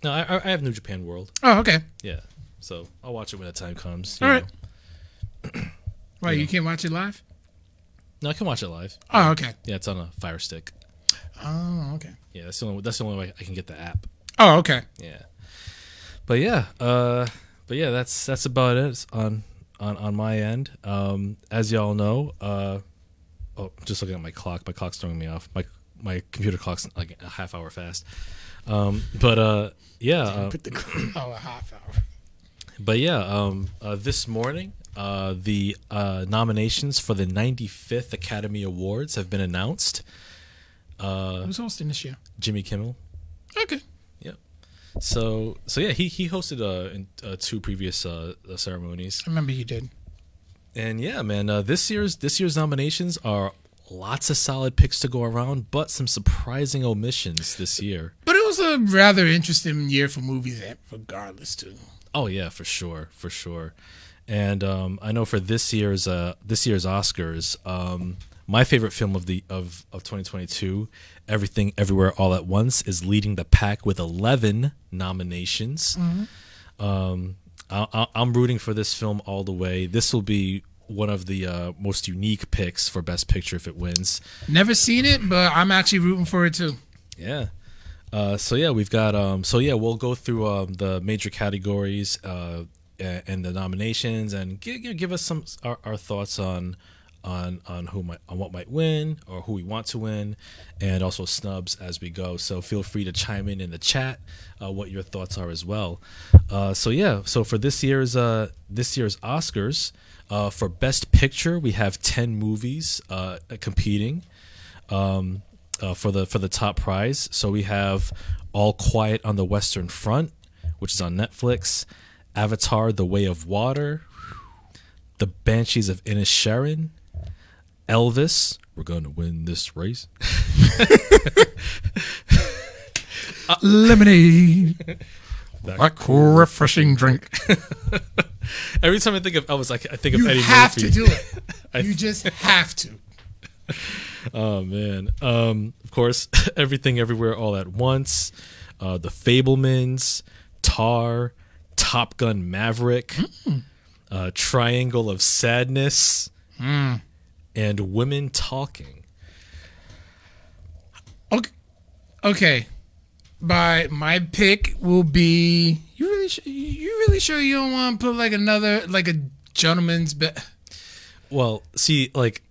no, I, I have New Japan World. Oh, okay. Yeah. So I'll watch it when the time comes. All you right. know. [clears throat] You can't watch it live? No, I can watch it live. Oh, okay. Yeah, it's on a Fire Stick. Oh, okay. Yeah, that's the only that's the only way I can get the app. Oh, okay. Yeah. But yeah, uh but yeah, that's that's about it on on on my end. Um as y'all know, uh oh, just looking at my clock. My clock's throwing me off. My my computer clock's like a half hour fast. Um but uh yeah, uh, Put the [clears throat] oh a half hour. But yeah, um, uh, this morning, uh, the uh, nominations for the 95th Academy Awards have been announced. Uh, Who's hosting this year? Jimmy Kimmel. Okay. So, so yeah, he he hosted uh, in, uh, two previous uh, uh, ceremonies, I remember he did. and yeah, man, uh, this year's this year's nominations are lots of solid picks to go around, but some surprising omissions this year. But it was a rather interesting year for movies, eh, regardless, too. Oh yeah, for sure, for sure. And um, I know for this year's uh, this year's Oscars, um, my favorite film of the of of 2022, Everything Everywhere All at Once, is leading the pack with 11 nominations. Um, I, I'm rooting for this film all the way. This will be one of the uh, most unique picks for Best Picture if it wins. Never seen it, but I'm actually rooting for it too. Yeah. Uh, so yeah, we've got um, so yeah, we'll go through um, the major categories uh, and the nominations, and give, give us some our, our thoughts on on on who might on what might win or who we want to win, and also snubs as we go. So feel free to chime in in the chat uh, what your thoughts are as well. Uh, so yeah, so for this year's uh, this year's Oscars, uh, for Best Picture, we have ten movies uh, competing um, uh, for the for the top prize. So we have All Quiet on the Western Front, which is on Netflix. Avatar: The Way of Water. The Banshees of Inisherin. Elvis. We're gonna win this race. [laughs] Lemonade, like refreshing drink. [laughs] Every time I think of Elvis, I, I think of Eddie Murphy. You have to do it. [laughs] You just have to. Oh man. Um, of course, everything everywhere all at once. Uh, the Fabelmans, Tar, Top Gun Maverick, uh, Triangle of Sadness, and Women Talking. Okay. Okay. By my pick will be. You really? Sh- you really sure you don't want to put like another like a gentleman's bet? Well, see, like,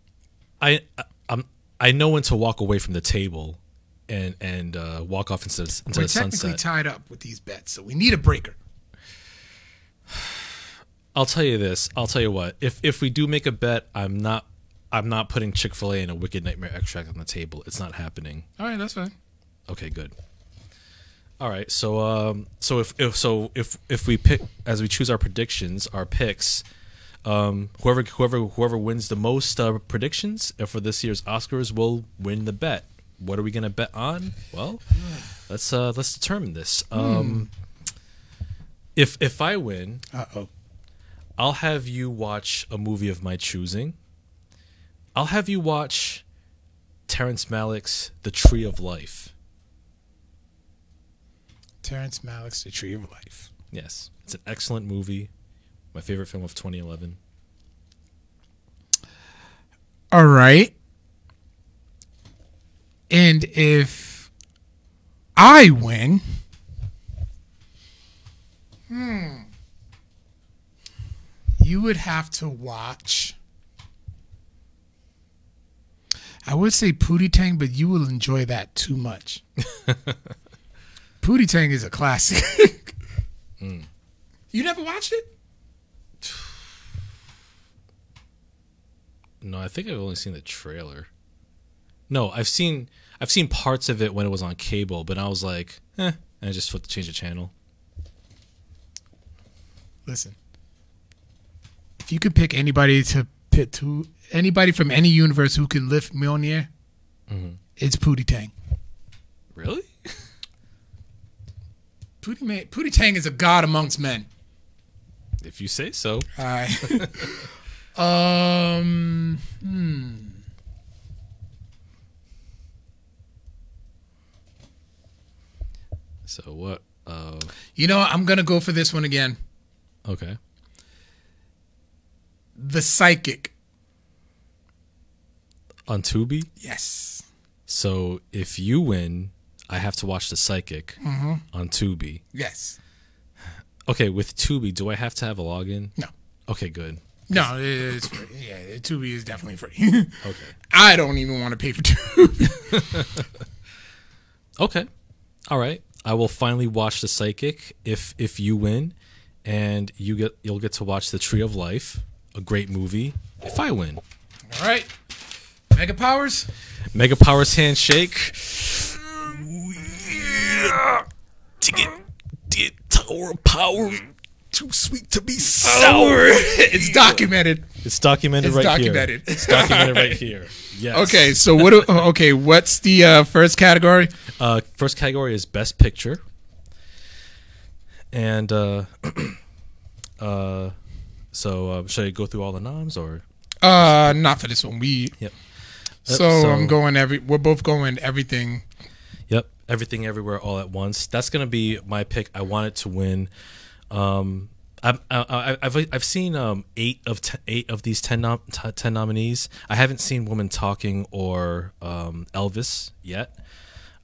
I, I'm I know when to walk away from the table and and uh, walk off into the, into We're the technically sunset. tied up with these bets, so we need a breaker. I'll tell you this. I'll tell you what. If if we do make a bet, I'm not I'm not putting Chick Fil A and a Wicked Nightmare extract on the table. It's not happening. All right, that's fine. Okay, good. All right, so um, so if, if so if if we pick as we choose our predictions, our picks, um, whoever whoever whoever wins the most uh, predictions for this year's Oscars will win the bet. What are we gonna bet on? Well, let's uh let's determine this. Um, if if I win, Uh oh. I'll have you watch a movie of my choosing. I'll have you watch Terrence Malick's The Tree of Life. Terrence Malick's The Tree of Life. Yes, it's an excellent movie. My favorite film of 2011. All right. And if I win, hmm, you would have to watch. I would say Pootie Tang, but you will enjoy that too much. [laughs] Pootie Tang is a classic. [laughs] You never watched it? [sighs] No, I think I've only seen the trailer. No, I've seen I've seen parts of it when it was on cable, but I was like, eh, and I just flipped to change the channel. listen. If you could pick anybody to pit to anybody from any universe who can lift Mjolnir, it's Pootie Tang. Really? [laughs] Pootie, man, Pootie Tang is a god amongst men. If you say so. All right. [laughs] um. Hmm. So what? Uh, You know. I'm gonna go for this one again. okay. The Psychic. On Tubi. Yes. So if you win, I have to watch The Psychic mm-hmm. on Tubi. Yes. Okay, with Tubi, do I have to have a login? No. Okay, good. No, it's free. Yeah, Tubi is definitely free. [laughs] Okay. I don't even want to pay for Tubi. [laughs] Okay. All right. I will finally watch The Psychic if if you win and you get you'll get to watch The Tree of Life, a great movie. If I win. All right. Mega Powers. Mega Powers handshake. To get, get Tower Power. Too sweet to be sour. [laughs] It's documented. It's documented It's right documented. here. It's documented right here. Yes. Okay, so what? Do, [laughs] okay, what's the uh, first category? Uh, first category is Best Picture. And uh, [clears throat] uh, so uh, should I go through all the noms or? Uh, not for this one. We. Yep. So, so- I'm going every. We're both going everything. Yep. Everything, everywhere, all at once. That's gonna be my pick. I want it to win. Um, I've I, I've I've seen um eight of ten, eight of these 10, nom- 10 nominees. I haven't seen Woman Talking or um, Elvis yet.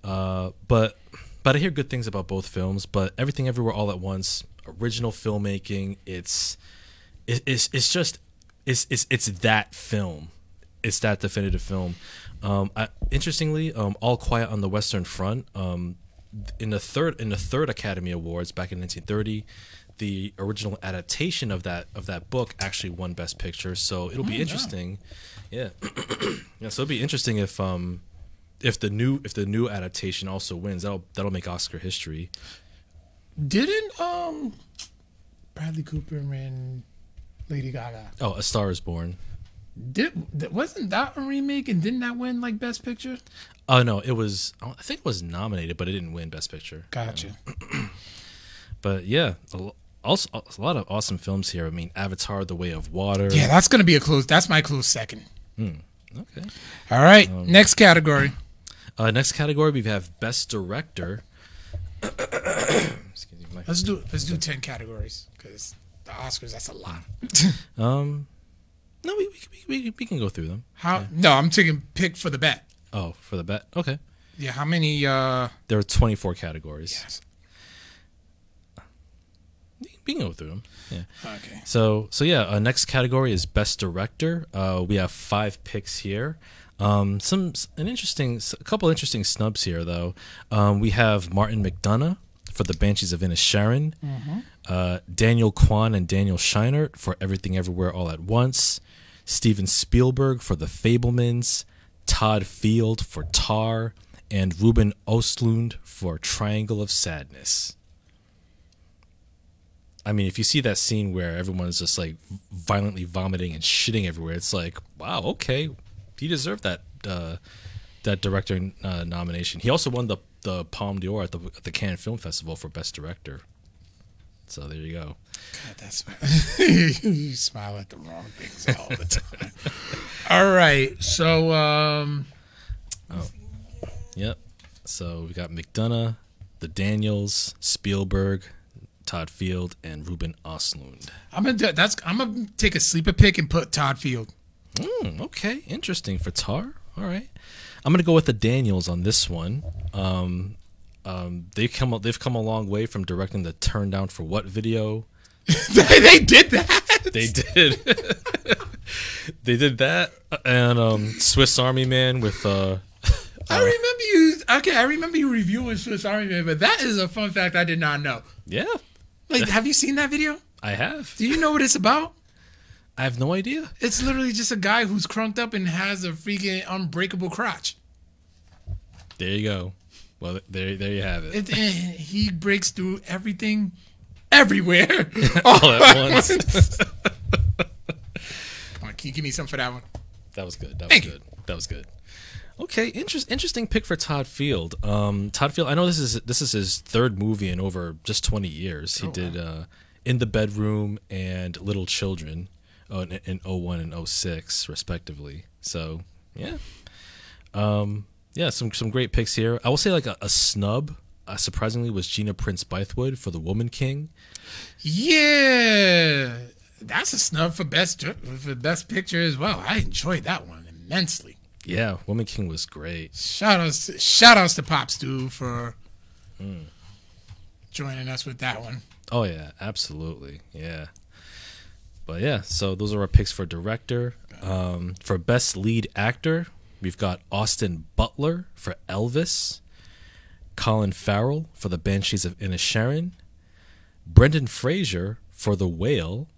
Uh, but but I hear good things about both films. But Everything, Everywhere, All at Once, original filmmaking. It's it, it's it's just it's it's it's that film. It's that definitive film. Um, I, interestingly, um, All Quiet on the Western Front. Um, in the third in the third Academy Awards back in 1930, the original adaptation of that of that book actually won Best Picture. So it'll be interesting. Yeah, [clears throat] yeah. So it'll be interesting if um if the new if the new adaptation also wins. That'll that'll make Oscar history. Didn't um Bradley Cooper and Lady Gaga Oh, A Star Is Born. Did wasn't that a remake and didn't that win like Best Picture? Oh no, it was. I think it was nominated, but it didn't win Best Picture. Gotcha. [clears throat] But yeah, a also a lot of awesome films here. I mean, Avatar: The Way of Water. Yeah, that's gonna be a close. That's my close second. Okay. All right, next category. [coughs] Uh, next category, we have Best Director. [coughs] Excuse me. Let's do let's do ten categories because the Oscars that's a lot. Um, no, we, we, we, we can go through them. How? No, I'm taking pick for the bet. Oh, for the bet. Okay. Yeah, how many? uh There are 24 categories. Yes. we can go through them. Yeah. Okay. So so yeah, uh, next category is best director. Uh, we have five picks here. Um, some an interesting, a couple interesting snubs here though. Um, we have Martin McDonagh for the Banshees of Inisherin, uh, Daniel Kwan and Daniel Scheinert for Everything Everywhere All at Once, Steven Spielberg for The Fabelmans, Todd Field for Tar, and Ruben Ostlund for Triangle of Sadness. I mean, if you see that scene where everyone's just like violently vomiting and shitting everywhere, it's like, wow, okay, he deserved that uh, that director uh, nomination. He also won the the Palme d'Or at the at the Cannes Film Festival for best director. So there you go. God, that's [laughs] you smile at the wrong things all the time. all right, so um, oh, Yep. So we got McDonagh, the Daniels, Spielberg, Todd Field, and Ruben Ostlund. I'm gonna do, that's I'm gonna take a sleeper pick and put Todd Field. Hmm, okay, interesting for Tar. All right, I'm gonna go with the Daniels on this one. Um, um, they've come they've come a long way from directing the Turn Down for What video. [laughs] they, they did that. They did. [laughs] they did that, and um, Swiss Army Man with uh, I remember you. Okay, I remember you reviewing Swiss Army Man, but that is a fun fact I did not know. yeah, Like, have you seen that video? I have. Do you know what it's about? [laughs] I have no idea. It's literally just a guy who's crunked up and has a freaking unbreakable crotch. There you go. Well, there there you have it. It, and he breaks through everything, everywhere, [laughs] All at once. [laughs] Come on, can you give me some for that one? That was good. That was Thank you. good. That was good. Okay, interest, interesting pick for Todd Field. Um, Todd Field. I know this is this is his third movie in over just twenty years. He did uh, In the Bedroom and Little Children uh, in, in 01 and 06, respectively. So yeah, um, yeah, some some great picks here. I will say like a, a snub. Uh, surprisingly, was Gina Prince Bythewood for The Woman King. Yeah, that's a snub for best for best picture as well. I enjoyed that one immensely. Yeah, Woman King was great. Shout outs, to, shout outs to Pop Stew for joining us with that one. Oh yeah, absolutely. Yeah. But yeah, so those are our picks for director. Um, for best lead actor, we've got Austin Butler for Elvis, Colin Farrell for The Banshees of Inisherin, Brendan Fraser for The Whale,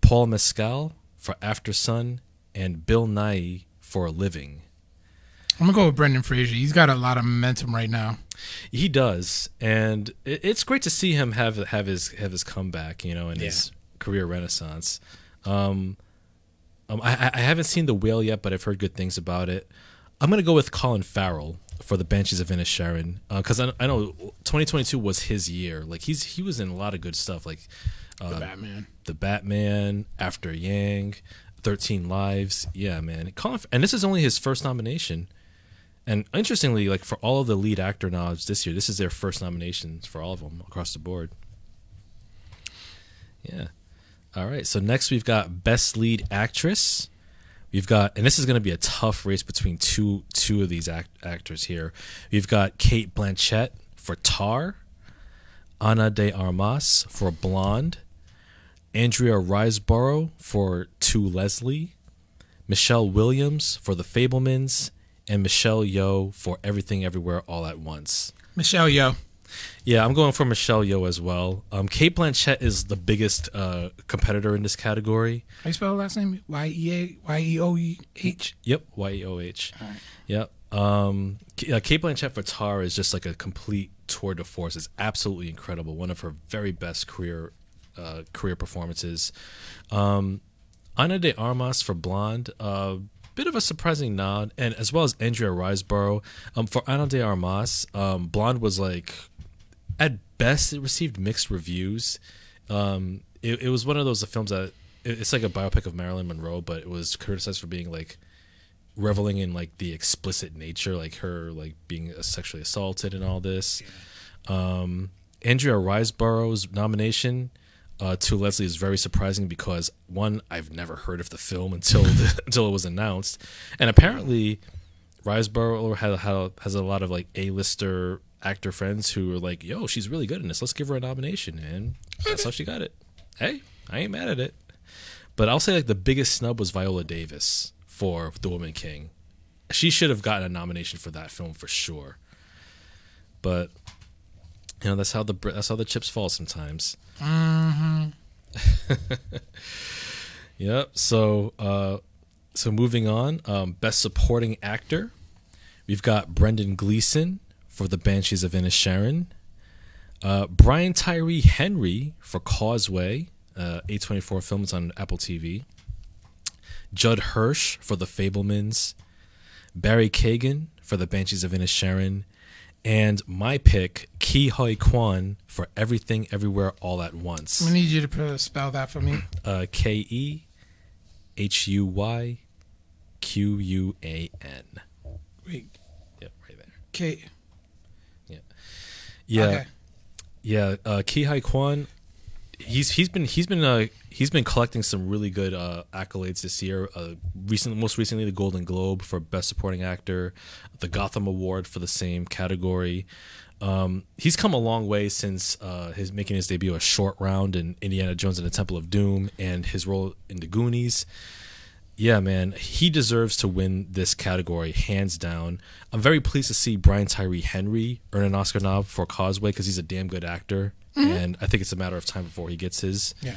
Paul Mescal for After Sun, and Bill Nighy for A Living. I'm gonna go with Brendan Fraser. He's got a lot of momentum right now. He does, and it's great to see him have have his have his comeback, you know, and his career renaissance. Um, um, I, I haven't seen the whale yet, but I've heard good things about it. I'm gonna go with Colin Farrell for the Banshees of Inisherin because I, I know 2022 was his year. Like he's he was in a lot of good stuff, like uh, Batman. the Batman, After Yang, Thirteen Lives. Yeah, man. Colin, and this is only his first nomination. And interestingly, like for all of the lead actor nods this year, this is their first nominations for all of them across the board. Yeah. All right. So next we've got best lead actress. We've got, and this is going to be a tough race between two two of these act, actors here. We've got Cate Blanchett for Tar, Ana de Armas for Blonde, Andrea Riseborough for To Leslie, Michelle Williams for The Fabelmans, and Michelle Yeoh for Everything Everywhere All at Once. Michelle Yeoh. Yeah, I'm going for Michelle Yeoh as well. Um, Cate Blanchett is the biggest uh, competitor in this category. How you spell her last name? Y E A Y E O E H. Yep, Y E O H. Yep. Um, K- uh, Cate Blanchett for Tar is just like a complete tour de force. It's absolutely incredible. One of her very best career uh, career performances. Um, Ana de Armas for Blonde. Uh, bit of a surprising nod, and as well as Andrea Riseborough. Um, for Ana de Armas, um, Blonde was like at best it received mixed reviews. Um, it, it was one of those films that it's like a biopic of Marilyn Monroe, but it was criticized for being like reveling in like the explicit nature, like her like being sexually assaulted and all this. Um, Andrea Riseborough's nomination uh, to Leslie is very surprising because one, I've never heard of the film until [laughs] the, until it was announced, and apparently Riseborough has has a lot of like A-lister actor friends who were like, "Yo, she's really good in this. Let's give her a nomination." And that's how she got it. Hey, I ain't mad at it. But I'll say like the biggest snub was Viola Davis for The Woman King. She should have gotten a nomination for that film for sure. But you know that's how the that's how the chips fall sometimes. Mm-hmm. [laughs] yep. So uh, so moving on, um, best supporting actor, we've got Brendan Gleeson for The Banshees of Inisherin, uh, Brian Tyree Henry for Causeway, uh, A24 Films on Apple TV, Judd Hirsch for The Fabelmans, Barry Keoghan for The Banshees of Inisherin, and my pick, Ke Huy Quan for Everything Everywhere All at Once. I need you to spell that for me. [clears throat] Uh, K E H U Y Q U A N. Wait. Yep, right there. K. Yeah. Yeah. Okay. Yeah, uh, Huy Quan, he's he's been he's been uh, he's been collecting some really good uh, accolades this year. Uh, recent, most recently, the Golden Globe for Best Supporting Actor, the Gotham Award for the same category. Um, he's come a long way since uh, his making his debut a short round in Indiana Jones and the Temple of Doom and his role in the Goonies. Yeah, man, he deserves to win this category hands down. I'm very pleased to see Brian Tyree Henry earn an Oscar nod for Causeway because he's a damn good actor, and I think it's a matter of time before he gets his. Yeah.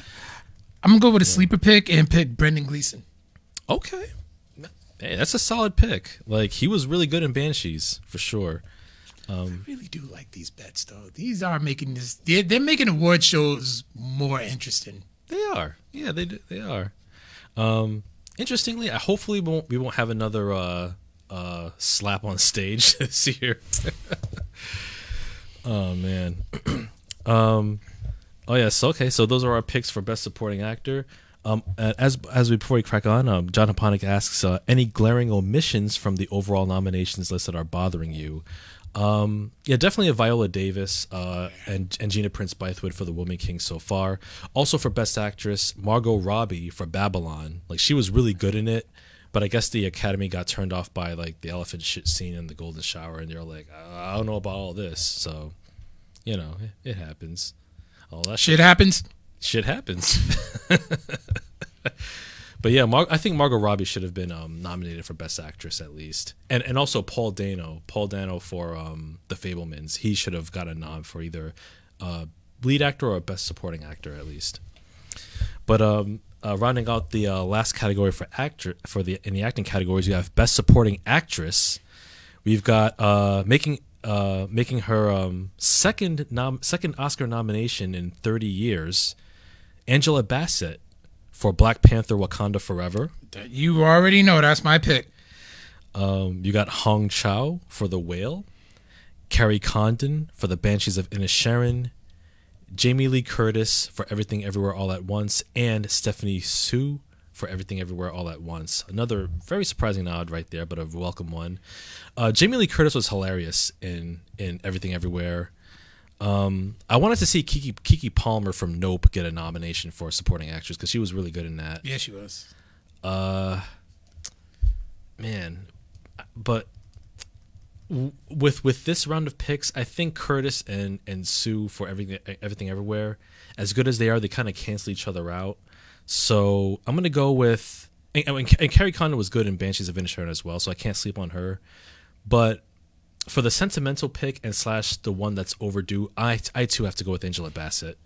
I'm gonna go with a sleeper pick and pick Brendan Gleeson. Okay, hey, that's a solid pick. Like he was really good in Banshees for sure. I really do like these bets though. These are making this. They're, they're making award shows more interesting. They are, yeah, they do- they are. Um, interestingly, I hopefully won't we won't have another uh, uh, slap on stage [laughs] this year. [laughs] oh man. [clears throat] um, oh yes. So, okay, so those are our picks for best supporting actor. Um, as as we before we crack on, um, John Haponic asks uh, any glaring omissions from the overall nominations list that are bothering you. Um, yeah, definitely a Viola Davis uh, and and Gina Prince Bythewood for The Woman King so far. Also for Best Actress, Margot Robbie for Babylon. Like she was really good in it, but I guess the Academy got turned off by like the elephant shit scene in the Golden Shower, and they're like, I don't know about all this. So, you know, it, it happens. All that shit Shit happens. shit happens. [laughs] but yeah, Mar- I think Margot Robbie should have been um, nominated for Best Actress at least, and and also Paul Dano, Paul Dano for um, The Fabelmans. He should have got a nod for either uh, lead actor or Best Supporting Actor at least. But um, uh, rounding out the uh, last category for actor for the in the acting categories, you have Best Supporting Actress. We've got uh, making uh, making her um, second nom- second Oscar nomination in 30 years, Angela Bassett for Black Panther: Wakanda Forever. You already know that's my pick. Um, you got Hong Chau for The Whale, Kerry Condon for The Banshees of Inisherin, Jamie Lee Curtis for Everything Everywhere All at Once, and Stephanie Hsu for Everything Everywhere All at Once. Another very surprising nod right there, but a welcome one. Uh, Jamie Lee Curtis was hilarious in in Everything Everywhere. Um, I wanted to see Keke Keke Palmer from Nope get a nomination for supporting actress because she was really good in that. Yeah, she was. Uh, man, but w- with with this round of picks, I think Curtis and and Hsu for everything everything everywhere, as good as they are, they kind of cancel each other out. So I'm gonna go with and, and, and Kerry Condon was good in Banshees of Inisherin as well, so I can't sleep on her. But for the sentimental pick and slash the one that's overdue, I I too have to go with Angela Bassett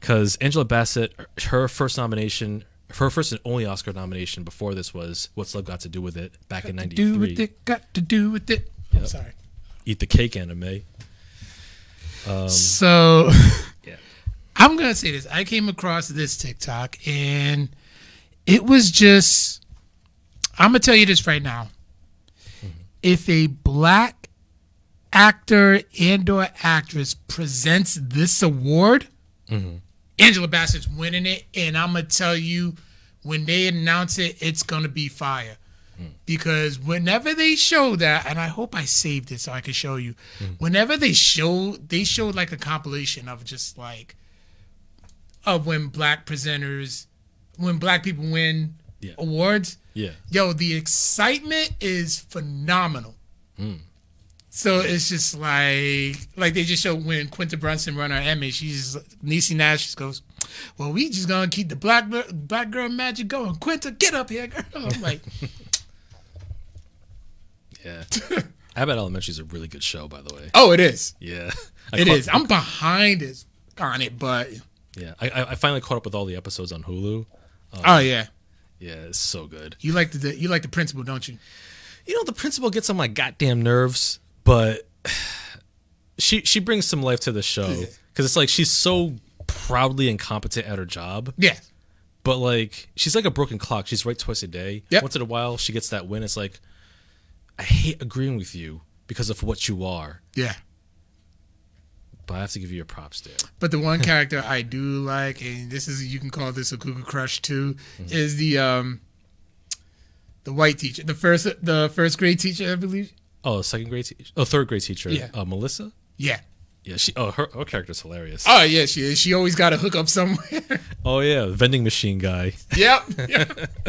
because Angela Bassett, her first nomination, her first and only Oscar nomination before this was "What's Love Got to Do with It" back in Do with '93. it, got to do with it. I'm sorry. Eat the cake Anna Mae. Um, so [laughs] Yeah. I'm gonna say this. I came across this TikTok and it was just I'm gonna tell you this right now. Mm-hmm. If a black actor and or actress presents this award, mm-hmm. Angela Bassett's winning it, and I'm gonna tell you when they announce it, it's gonna be fire. Mm. Because whenever they show that, and I hope I saved it so I can show you. Mm. Whenever they show, they showed like a compilation of just like of when black presenters, when black people win Yeah. awards. Yeah, Yo, the excitement is phenomenal. Mm. So it's just like like they just show when Quinta Brunson run her Emmy, she's Niecy Nash just goes, Well, we just gonna keep the black black girl magic going. Quinta, get up here, girl. I'm like [laughs] Yeah. Abbott Elementary is a really good show, by the way. Oh, it is. Yeah. I [laughs] It caught- is. I'm behind it on it, but Yeah. I, I- I finally caught up with all the episodes on Hulu. Um, oh yeah. Yeah, it's so good. You like the you like the principal, don't you? You know, the principal gets on my goddamn nerves, but she she brings some life to the show because it's like she's so proudly incompetent at her job, Yeah. but like she's like a broken clock. She's right twice a day. Yep. Once in a while, she gets that win. It's like I hate agreeing with you because of what you are, Yeah. but I have to give you your props there. But the one [laughs] character I do like, and this is you can call this a cuckoo crush too, Mm-hmm. is the um the white teacher, the first the first grade teacher, I believe. Oh, second grade teacher. Oh, third grade teacher. Yeah. Uh, Melissa. Yeah. Yeah, she. Oh, her her character's hilarious. Oh yeah, she is. She always got a hook up somewhere. [laughs] Oh yeah, vending machine guy. [laughs] yep. [laughs]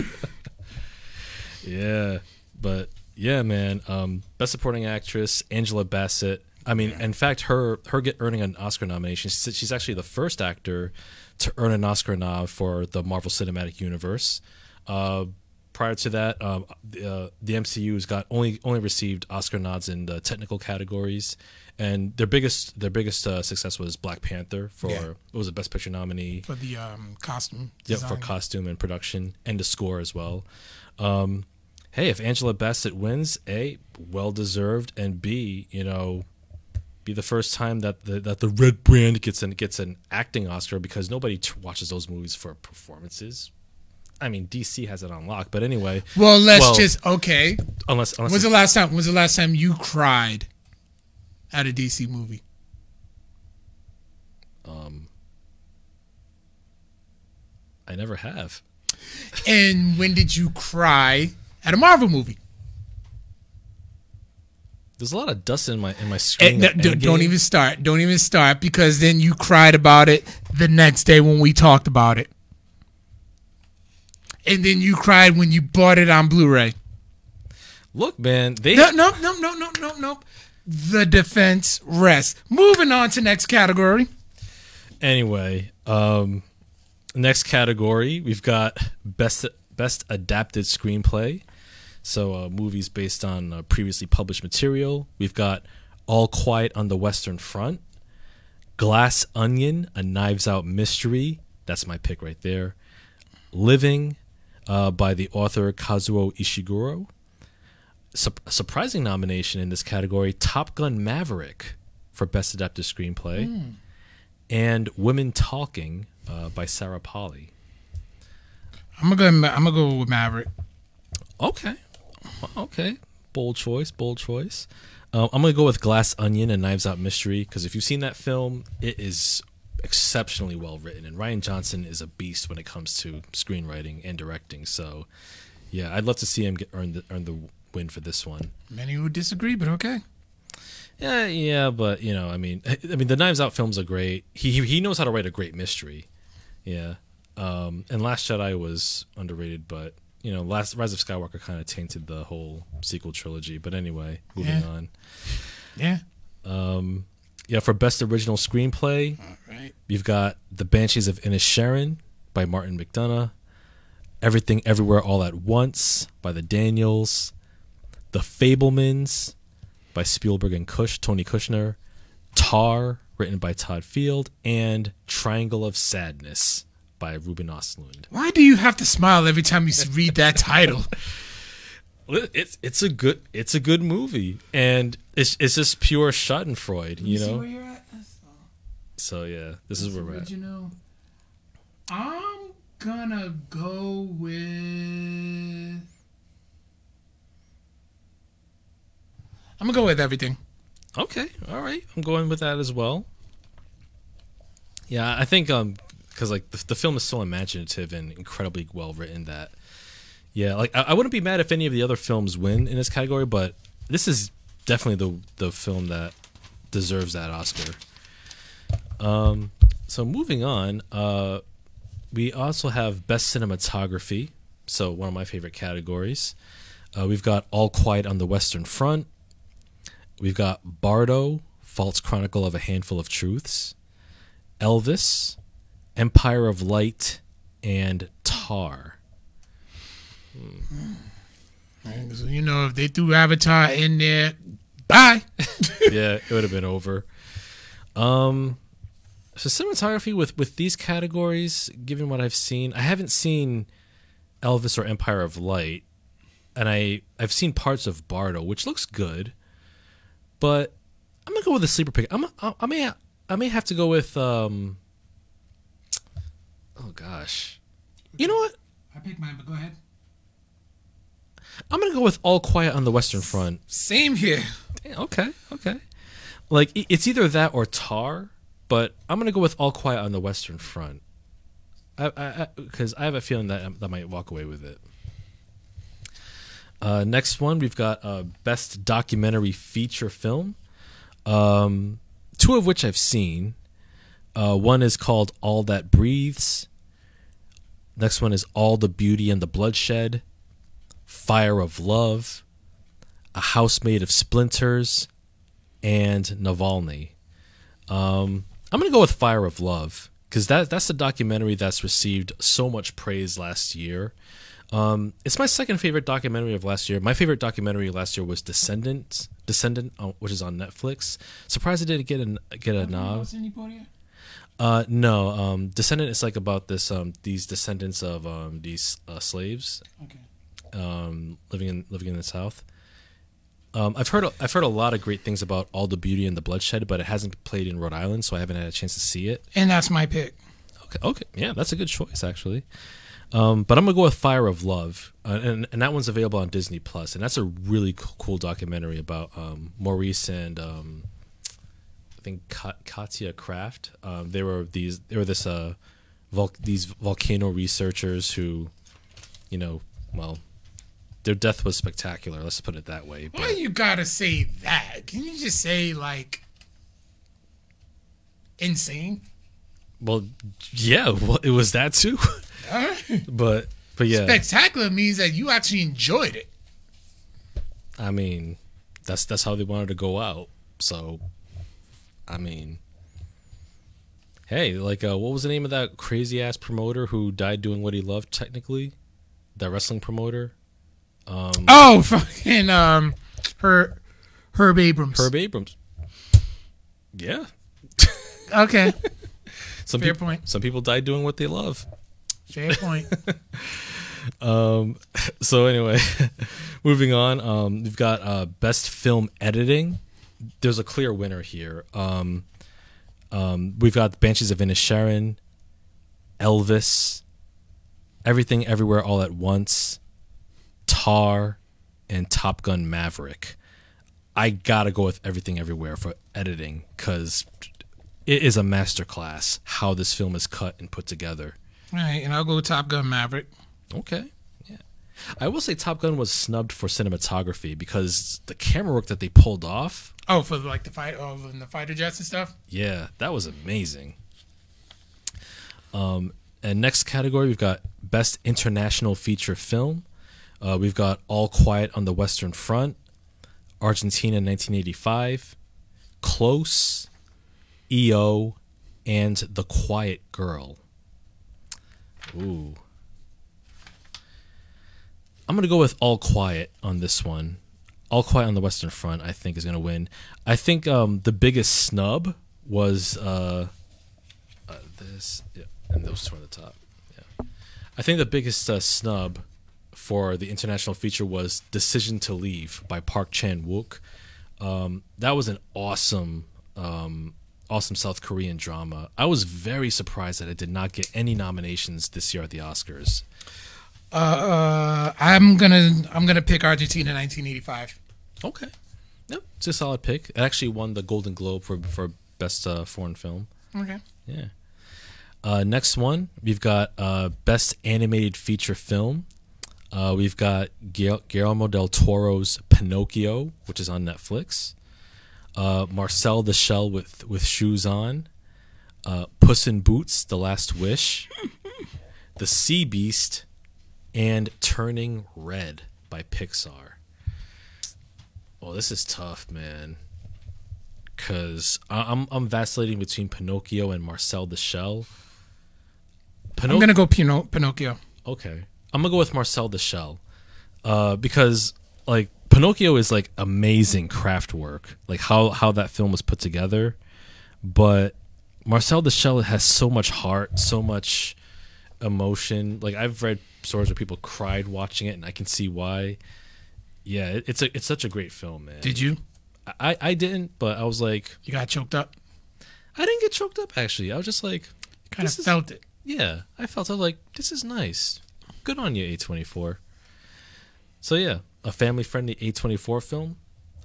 Yeah, but yeah, man. Um, best supporting actress Angela Bassett. I mean, in fact, her her get earning an Oscar nomination. She's, she's actually the first actor to earn an Oscar nom for the Marvel Cinematic Universe. Uh, prior to that, um, the, uh, the MCU's got only only received Oscar nods in the technical categories, and their biggest their biggest uh, success was Black Panther for Yeah. what was a Best Picture nominee For the um costume. Yep, for costume and production and the score as well. Um, hey, if Angela Bassett wins, A, well deserved, and B, you know, be the first time that the that the red brand gets an gets an acting Oscar because nobody t- watches those movies for performances. I mean, DC has it on lock, but anyway, Well, let's Well- just okay. unless unless was the last time? When's the last time you cried at a DC movie? Um, I never have. And when did you cry at a Marvel movie? There's a lot of dust in my in my Eh, screen. no, d- don't even start. Don't even start because then you cried about it the next day when we talked about it. And then you cried when you bought it on Blu-ray. look, man. They No, no, no, no, no, no, no. The defense rests. Moving on to next category. Anyway, um, next category we've got best best adapted screenplay. So uh, movies based on uh, previously published material. We've got All Quiet on the Western Front, Glass Onion, a Knives Out mystery. That's my pick right there. Living, uh, by the author Kazuo Ishiguro. Sup- surprising nomination in this category: Top Gun Maverick for best adapted screenplay and Women Talking uh, by Sarah Polley. I'm gonna go. I'm gonna go with Maverick. Okay. Okay. Bold choice. Bold choice. Um, I'm going to go with Glass Onion and Knives Out Mystery because if you've seen that film, it is exceptionally well written. And Rian Johnson is a beast when it comes to screenwriting and directing. So, yeah, I'd love to see him get earn the, earn the win for this one. Many would disagree, but okay. Yeah, yeah, but you know, I mean, [laughs] I mean, the Knives Out films are great. He he, knows how to write a great mystery. Yeah, um, and Last Jedi was underrated, but you know, Last Rise of Skywalker kind of tainted the whole sequel trilogy. But anyway, moving Yeah. on. Yeah. Yeah, for best original screenplay, All right. you've got The Banshees of Inisherin by Martin McDonagh, Everything Everywhere All at Once by the Daniels, The Fabelmans by Spielberg and Kush, Tony Kushner, Tar, written by Todd Field, and Triangle of Sadness by Ruben Östlund. Why do you have to smile every time you read that title? [laughs] It's it's a good it's a good movie, and it's it's just pure Schadenfreude, you know. you're at? So yeah, this is where we're at. I'm gonna go with. I'm gonna go with everything. Okay, all right. I'm going with that as well. Yeah, I think um because like the, the film is so imaginative and incredibly well written that yeah, like I, I wouldn't be mad if any of the other films win in this category, but this is definitely the the film that deserves that Oscar. Um, so moving on, uh, we also have best cinematography. So one of my favorite categories. Uh, we've got All Quiet on the Western Front. we've got Bardo, False Chronicle of a Handful of Truths, Elvis, Empire of Light, and Tar. So, you know, if they threw Avatar in there, bye. [laughs] yeah, it would have been over. Um, so cinematography with with these categories, given what I've seen, I haven't seen Elvis or Empire of Light, and I I've seen parts of Bardo, which looks good, but I'm gonna go with a sleeper pick. I'm I, I may I may have to go with um. Oh gosh, you know what? I picked mine, but go ahead. I'm gonna go with All Quiet on the Western Front. Same here. Yeah, okay, okay. Like it's either that or Tar, but I'm gonna go with All Quiet on the Western Front. I, I, because I, have a feeling that that might walk away with it. Uh, next one, we've got uh, best documentary feature film. Um, two of which I've seen. Uh, one is called All That Breathes. Next one is All the Beauty and the Bloodshed. Fire of Love. A House Made of Splinters. And Navalny. Um, I'm gonna go with Fire of Love because that that's a documentary that's received so much praise last year. Um, it's my second favorite documentary of last year. My favorite documentary last year was Descendant, Descendant, uh, which is on Netflix. Surprised it didn't get a get a nod. Uh, no, um, Descendant is like about this um, these descendants of um, these uh, slaves Okay. Um, living in living in the South. Um, I've heard I've heard a lot of great things about all the beauty and the bloodshed, but it hasn't played in Rhode Island, so I haven't had a chance to see it. And that's my pick. Okay, okay, yeah, that's a good choice actually. Um, but I'm gonna go with Fire of Love, uh, and and that one's available on Disney Plus, and that's a really co- cool documentary about um, Maurice and um, I think Ka- Katia Krafft. Um, they were these they were this uh, vul- these volcano researchers who, you know, well, their death was spectacular. Let's put it that way. Why But you gotta say that? Can you just say like insane? well, yeah, well, it was that too. [laughs] But but yeah, Spectacular means that you actually enjoyed it. I mean, that's that's how they wanted to go out. So, I mean, hey, like, uh, what was the name of that crazy ass promoter who died doing what he loved? Technically, that wrestling promoter, Oh, [laughs] fucking um, her Herb Abrams. Herb Abrams. Yeah, Okay, [laughs] some Fair people, point. Some people died doing what they love. fair point. [laughs] Um, so anyway, moving on. Um, we've got uh, best film editing. There's a clear winner here. Um, um, we've got Banshees of Inisherin, Elvis, Everything Everywhere All at Once, Tar, and Top Gun Maverick. I gotta go with Everything Everywhere for editing because it is a masterclass how this film is cut and put together. All right, and I'll go Top Gun Maverick. Okay. Yeah. I will say Top Gun was snubbed for cinematography because the camera work that they pulled off, Oh, for like the fight, oh, and the fighter jets and stuff. yeah, that was amazing. Um, and next category, we've got Best International Feature Film. Uh, we've got All Quiet on the Western Front, Argentina 1985, Close, EO, and The Quiet Girl. Ooh. I'm gonna go with All Quiet on this one. All Quiet on the Western Front, I think, is gonna win. I think um, the biggest snub was uh, uh, this, yeah, and those two on the top. Yeah, I think the biggest uh, snub for the international feature was Decision to Leave by Park Chan Wook. Um, that was an awesome, um, awesome South Korean drama. I was very surprised that it did not get any nominations this year at the Oscars. Uh, uh, I'm gonna I'm gonna pick Argentina 1985. Okay. Yep, it's a solid pick. It actually won the Golden Globe for for best uh, foreign film. Okay. Yeah. Uh, next one, we've got uh, best animated feature film. Uh, we've got Guillermo del Toro's Pinocchio, which is on Netflix. Uh, Marcel the Shell with with shoes on. Uh, Puss in Boots: The Last Wish. [laughs] the Sea Beast, and Turning Red by Pixar. Oh, this is tough, man. because I'm I'm vacillating between Pinocchio and Marcel the Shell. I'm gonna go Pino- Pinocchio. Okay, I'm gonna go with Marcel the Shell, uh, because like Pinocchio is like amazing craft work, like how how that film was put together, but Marcel the Shell has so much heart, so much emotion. Like I've read stories where people cried watching it, and I can see why. Yeah, it, it's a it's such a great film, man. Did you? I I didn't, but I was like, You got choked up. I didn't get choked up. Actually, I was just like, Kind of felt it. yeah, I felt I was like, this is nice. Good on you, A24. So yeah, a family friendly A24 film.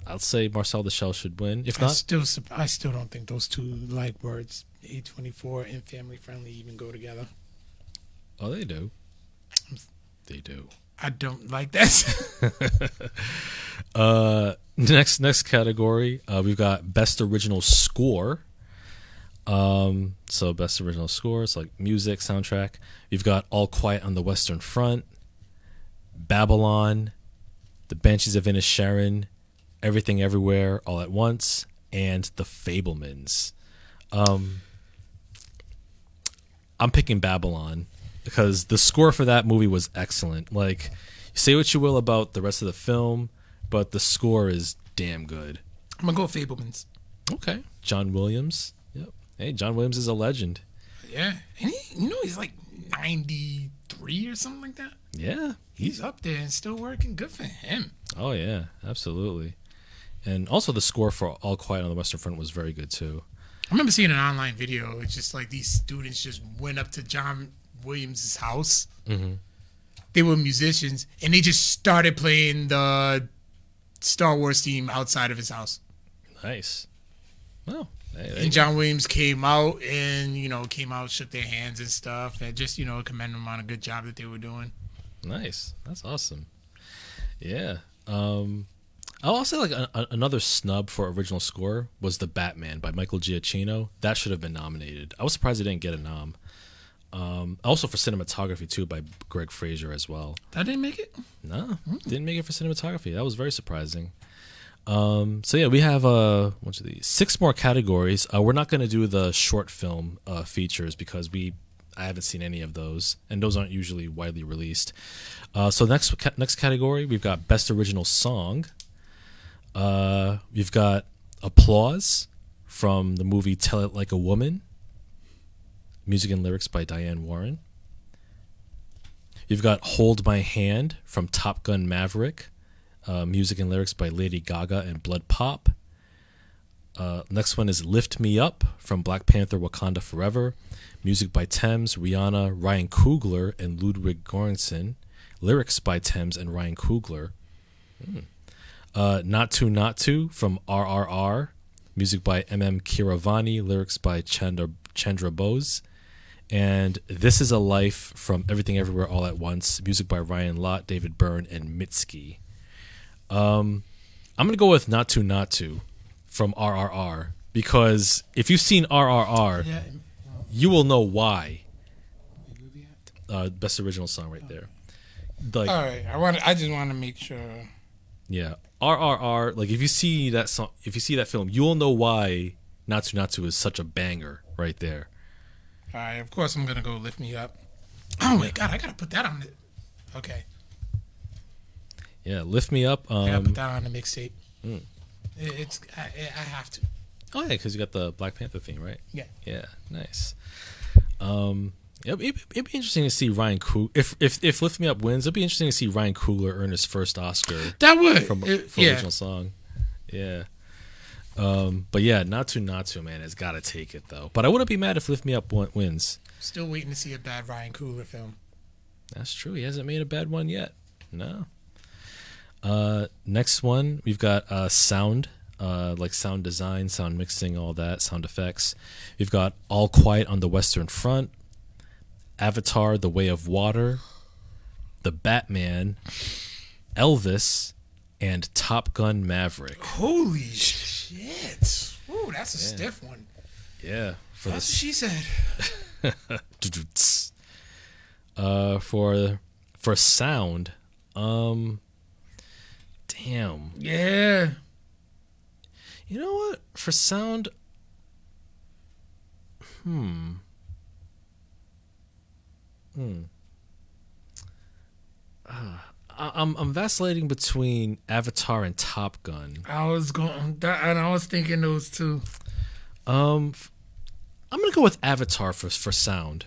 I'll say Marcel the Shell should win. If I not, still, I still don't think those two like words, A24 and family friendly, even go together. oh, they do. They do. I don't like that. [laughs] Uh, next next category, uh, we've got best original score. Um, so best original score, it's like music, soundtrack. You've got All Quiet on the Western Front, Babylon, The Banshees of Inisherin, Everything Everywhere All at Once, and The Fabelmans. Um, I'm picking Babylon because the score for that movie was excellent. Like, say what you will about the rest of the film, but the score is damn good. I'm gonna go Fabelmans. Okay, John Williams. Hey, John Williams is a legend. Yeah, and he, you know, he's like 93 or something like that. Yeah. He's up there and still working. Good for him. Oh yeah, absolutely. And also the score for All Quiet on the Western Front was very good too. I remember seeing an online video. It's just like these students just went up to John Williams' house. Mm-hmm. They were musicians, and they just started playing the Star Wars theme outside of his house. Nice. Well, And John Williams came out and you know came out, shook their hands and stuff, and just you know commend them on a good job that they were doing. Nice. That's awesome. Yeah. Um, I'll also like a, a- another snub for original score was the Batman by Michael Giacchino. That should have been nominated. I was surprised it didn't get a nom. Um, also for cinematography too by Greig Fraser as well. That didn't make it. No, didn't make it for cinematography. That was very surprising. Um, so yeah, we have uh, six more categories. Uh, we're not going to do the short film uh, features because we I haven't seen any of those, and those aren't usually widely released. Uh, so next ca- next category, we've got best original song. Uh, we've got applause from the movie Tell It Like a Woman. Music and lyrics by Diane Warren. You've got Hold My Hand from Top Gun Maverick. Uh, music and lyrics by Lady Gaga and BloodPop. Uh, next one is Lift Me Up from Black Panther Wakanda Forever. Music by Tems, Rihanna, Ryan Coogler, and Ludwig Göransson. Lyrics by Tems and Ryan Coogler. Hmm. Uh, Naatu Naatu from RRR. Music by MM Keeravani. Lyrics by Chandra, Chandra Bose. And This Is a Life from Everything Everywhere All at Once. Music by Ryan Lott, David Byrne, and Mitski. Um, I'm going to go with Naatu Naatu from RRR because if you've seen RRR, Yeah. you will know why. Uh, best original song right there. Like, All right. I want. I just want to make sure. yeah, RRR. Like, if you see that song, if you see that film, you will know why Naatu Naatu is such a banger right there. All right. Of course, I'm gonna go lift me up. Oh my god! I gotta put that on the. Okay. Yeah, Lift Me Up. Um, put that on the mixtape. mm. It, it's. I, I have to. oh yeah, because you got the Black Panther theme, right? Yeah. Yeah, nice. Um, it'd, be- it'd be interesting to see Ryan Coog if if if Lift Me Up wins. It'd be interesting to see Ryan Coogler earn his first Oscar That would. from it- for yeah. original song. Yeah. Um, but yeah, Naatu Naatu man, has got to take it though. But I wouldn't be mad if Lift Me Up won- wins. Still waiting to see a bad Ryan Coogler film. That's true. He hasn't made a bad one yet. No. Uh, next one we've got uh, sound, uh, like sound design, sound mixing, all that, sound effects. We've got All Quiet on the Western Front, Avatar: The Way of Water, The Batman, Elvis, and Top Gun Maverick. Holy shit! Ooh, that's a stiff one. Yeah, for That's what she said. [laughs] uh, for for sound, um, damn. Yeah. You know what? for sound. Hmm. Hmm. Uh, I- I'm I'm vacillating between Avatar and Top Gun. I was going, that, and I was thinking those two. Um, I'm gonna go with Avatar for for sound.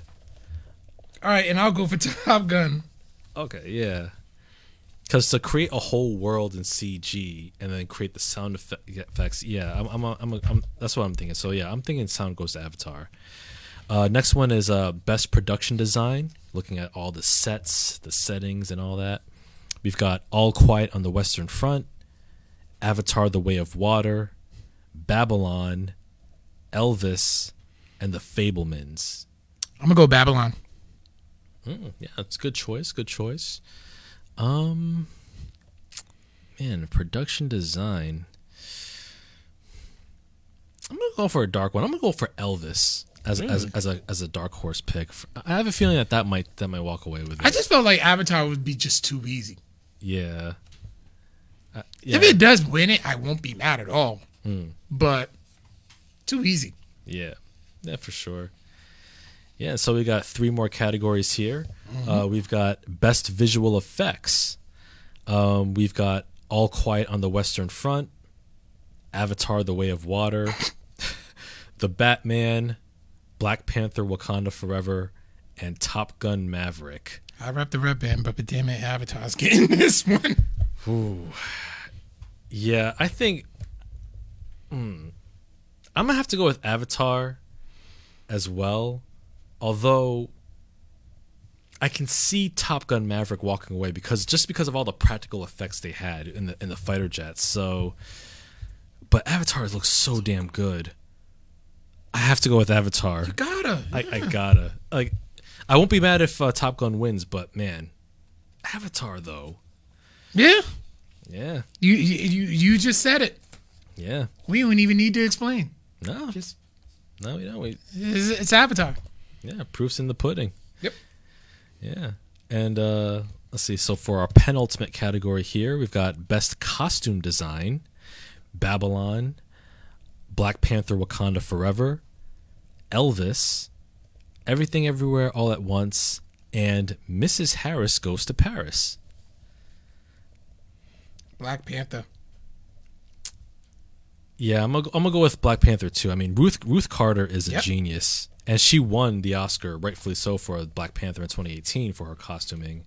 All right, and I'll go for [laughs] Top Gun. Okay, yeah. Because to create a whole world in CG and then create the sound effe- effects, yeah, I'm, I'm, I'm, I'm, that's what I'm thinking. So yeah, I'm thinking sound goes to Avatar. Uh, next one is uh, best production design, looking at all the sets, the settings, and all that. We've got All Quiet on the Western Front, Avatar: The Way of Water, Babylon, Elvis, and The Fabelmans. I'm gonna go Babylon. Mm, yeah, it's a good choice. Good choice. Um, man, production design. I'm gonna go for a dark one. I'm gonna go for Elvis as as as a as a dark horse pick. I have a feeling that that might that might walk away with it. I just felt like Avatar would be just too easy. yeah. Uh, yeah. If it does win it, I won't be mad at all. But too easy. Yeah, yeah, for sure. Yeah, so we got three more categories here. Uh, we've got best visual effects. Um, we've got All Quiet on the Western Front, Avatar: The Way of Water, [laughs] The Batman, Black Panther: Wakanda Forever, and Top Gun: Maverick. I rep the red band, but damn it, Avatar's getting [laughs] this one. Ooh. Yeah, I think hmm, I'm gonna have to go with Avatar as well. Although I can see Top Gun Maverick walking away because just because of all the practical effects they had in the in the fighter jets. So, but Avatar looks so damn good. I have to go with Avatar. You Gotta. I, I gotta like. I won't be mad if uh, Top Gun wins, but man, Avatar though, yeah. yeah, You, you you you just said it. yeah. We don't even need to explain. No, Just no, we don't. We, it's, it's Avatar. Yeah, proof's in the pudding. Yep. Yeah. And uh let's see. So for our penultimate category here, we've got best costume design, Babylon, Black Panther Wakanda Forever, Elvis, Everything Everywhere All at Once, and Mrs. Harris Goes to Paris. Black Panther. Yeah, I'm gonna, I'm gonna go with Black Panther too. I mean, Ruth Ruth Carter is a Yep. genius, and she won the Oscar, rightfully so, for Black Panther in 2018 for her costuming.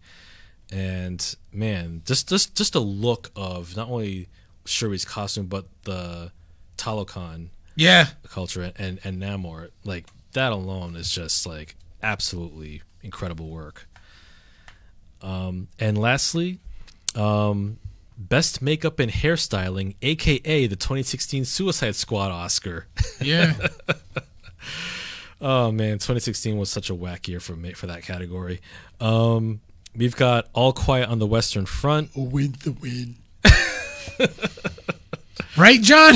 And man, just just just a look of not only Shuri's costume, but the Talokan Yeah. culture and and Namor, like that alone is just like absolutely incredible work. Um, and lastly, um, best makeup and hairstyling, aka the 2016 Suicide Squad Oscar. Yeah. [laughs] Oh man, 2016 was such a whack year for me for that category. Um, we've got All Quiet on the Western Front. win the win. [laughs] right, John?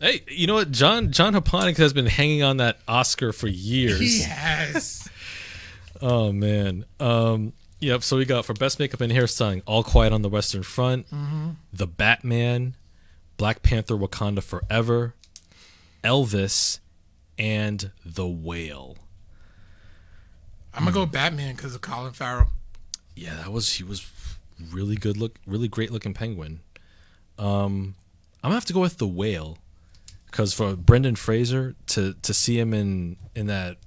Hey, you know what? John John Haponic has been hanging on that Oscar for years. He has. [laughs] Oh man. Um yep, so we got for best makeup and hairstyling, All Quiet on the Western Front, The Batman, Black Panther Wakanda Forever, Elvis, and The Whale. I'm gonna go Batman because of Colin Farrell. Yeah, that was he was really good look really great looking penguin. Um I'm gonna have to go with The Whale. Because for Brendan Fraser to to see him in in that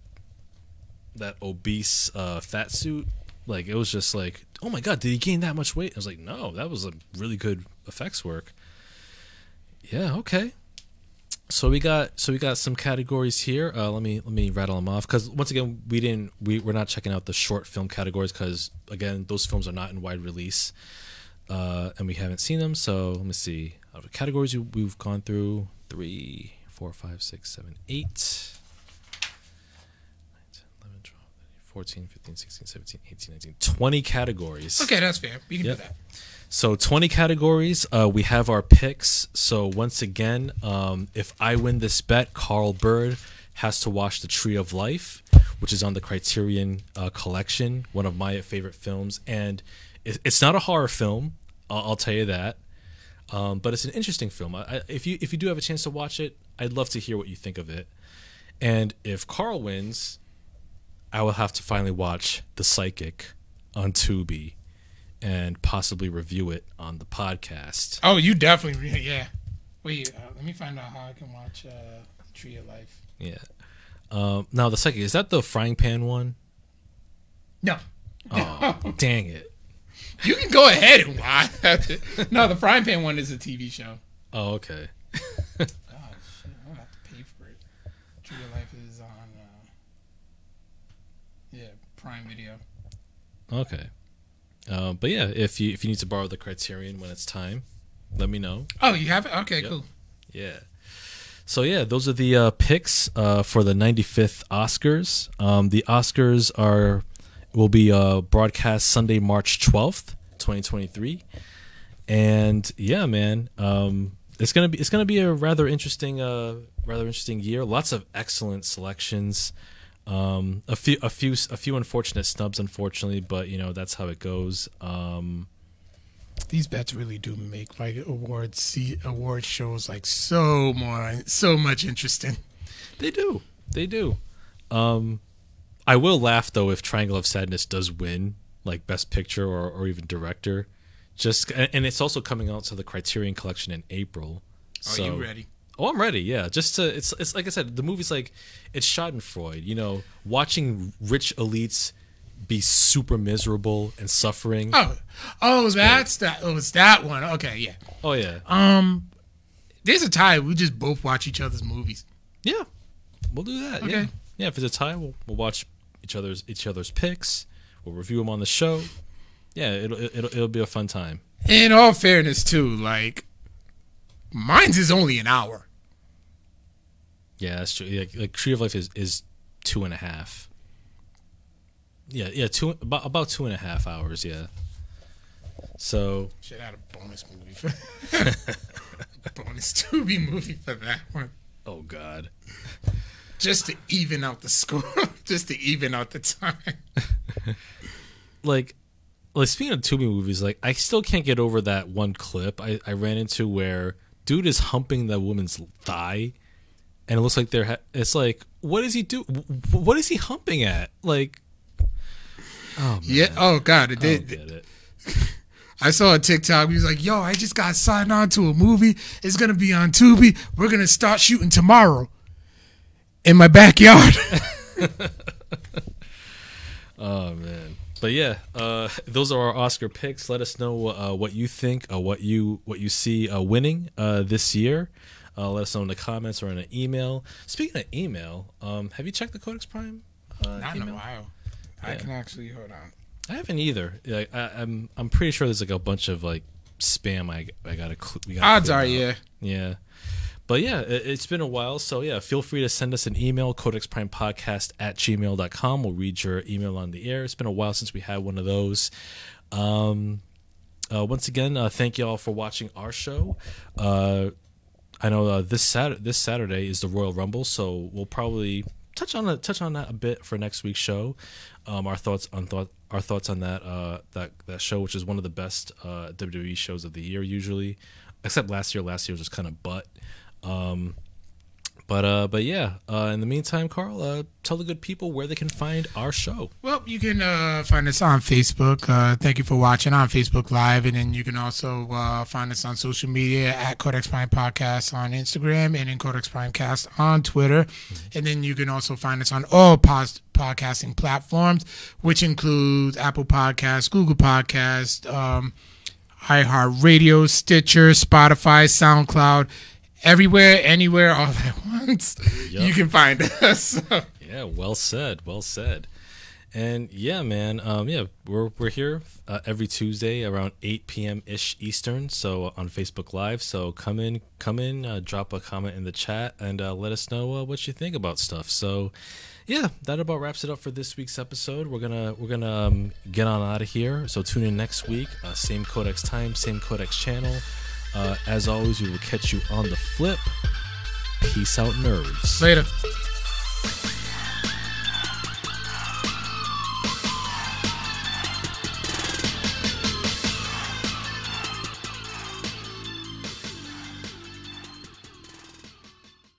that obese uh, fat suit, like it was just like, oh my god, did he gain that much weight? I was like, no, that was a really good effects work. Yeah, okay. So we got so we got some categories here. Uh, let me let me rattle them off because once again we didn't we we're not checking out the short film categories because again those films are not in wide release uh, and we haven't seen them. So let me see. Out of the categories we- we've gone through three, four, five, six, seven, eight. 11, 12, 14, 15, 16, 17, 18, 19, 20 categories. Okay, that's fair. We can Yep. do that. So 20 categories. Uh, we have our picks. So once again, um, if I win this bet, Carl Bird has to watch The Tree of Life, which is on the Criterion uh, Collection, one of my favorite films. And it, it's not a horror film. I'll, I'll tell you that. Um, but it's an interesting film. I, I, if you if you do have a chance to watch it, I'd love to hear what you think of it. And if Carl wins, I will have to finally watch The Psychic on Tubi and possibly review it on the podcast. Oh, you definitely, yeah. Wait, uh, let me find out how I can watch uh, Tree of Life. Yeah. Um, now the second is that the frying pan one? No, Oh, [laughs] dang it! you can go ahead and watch. no, the frying pan one is a TV show. Oh, okay. [laughs] Oh shit, I'm gonna have to pay for it. Tree of Life is on, uh, yeah, Prime Video. Okay. Uh, but yeah, if you if you need to borrow the Criterion when it's time, let me know. Oh, you have it? Okay, Yep. cool. Yeah. So yeah, those are the uh, picks uh, for the 95th Oscars. Um, the Oscars are will be uh, broadcast Sunday, March 12th, 2023. And yeah, man, um, it's gonna be it's gonna be a rather interesting uh, rather interesting year. Lots of excellent selections. Um, a few a few a few unfortunate snubs, unfortunately, but you know that's how it goes. Um, These bets really do make like awards see award shows like so more so much interesting. They do. They do. Um, I will laugh though if Triangle of Sadness does win, like Best Picture or, or even Director. Just and and it's also coming out to the Criterion Collection in April. Are So- you ready? Oh, I'm ready. Yeah, just to it's it's like I said, the movie's like it's Schadenfreude. You know, watching rich elites be super miserable and suffering. Oh, oh, that's that. Oh, it's that one. Okay, yeah. Oh yeah, Um, there's a tie. We just both watch each other's movies. yeah. We'll do that. Yeah, Okay. yeah. If it's a tie, we'll we'll watch each other's each other's picks. We'll review them on the show. Yeah, it'll it'll it'll be a fun time. In all fairness, too, like mine's is only an hour. Yeah, that's true. Like, like Tree of Life is is two and a half. Yeah, yeah, two about about two and a half hours. Yeah. So Should add a bonus movie for [laughs] bonus Tubi movie for that one, oh god. just to even out the score, [laughs] just to even out the time. [laughs] like like speaking of Tubi movies, like I still can't get over that one clip I, I ran into where dude is humping that woman's thigh, and it looks like they're. Ha- it's like, what is he do? What is he humping at? Like, oh man, Yeah. Oh God, it did. it. [laughs] I saw a TikTok. He was like, "Yo, I just got signed on to a movie. It's gonna be on Tubi. We're gonna start shooting tomorrow in my backyard." [laughs] [laughs] Oh man, but yeah, uh, those are our Oscar picks. Let us know uh, what you think, uh, what you what you see uh, winning uh, this year. Uh, let us know in the comments or in an email. Speaking of email, um, have you checked the Codex Prime? Uh, Not in a email? while. I can actually hold on. I haven't either. Like, I, I'm I'm pretty sure there's like a bunch of like spam. I I gotta cl- we gotta Odds are, out. yeah. yeah. But yeah, it, it's been a while. So yeah, feel free to send us an email, codexprimepodcast at gmail.com. We'll read your email on the air. It's been a while since we had one of those. Um, uh, once again, uh, thank you all for watching our show. Uh, I know uh, this Sat this Saturday is the Royal Rumble, so we'll probably touch on it, touch on that a bit for next week's show. Um, our thoughts on thought our thoughts on that uh, that that show, which is one of the best uh, WWE shows of the year usually, except last year. Last year was just kind of butt. Um, but uh, but yeah. Uh, in the meantime, Carl, uh, tell the good people where they can find our show. Well, you can uh, find us on Facebook. Uh, thank you for watching on Facebook Live, and then you can also uh, find us on social media at Codex Prime Podcast on Instagram and in Codex Prime Cast on Twitter, and then you can also find us on all pos- podcasting platforms, which includes Apple Podcasts, Google Podcasts, um, iHeartRadio, Stitcher, Spotify, SoundCloud. Everywhere, anywhere, all at [laughs] once, Yep. you can find [laughs] us. Yeah, well said, well said. And yeah, man, um, yeah, we're we're here uh, every Tuesday around eight p.m. ish Eastern. So on Facebook Live. So come in, come in, uh, drop a comment in the chat, and uh, let us know uh, what you think about stuff. So yeah, that about wraps it up for this week's episode. We're gonna we're gonna um, get on out of here. So tune in next week, uh, same Codex time, same Codex channel. Uh, as always, we will catch you on the flip. Peace out, nerds. Later.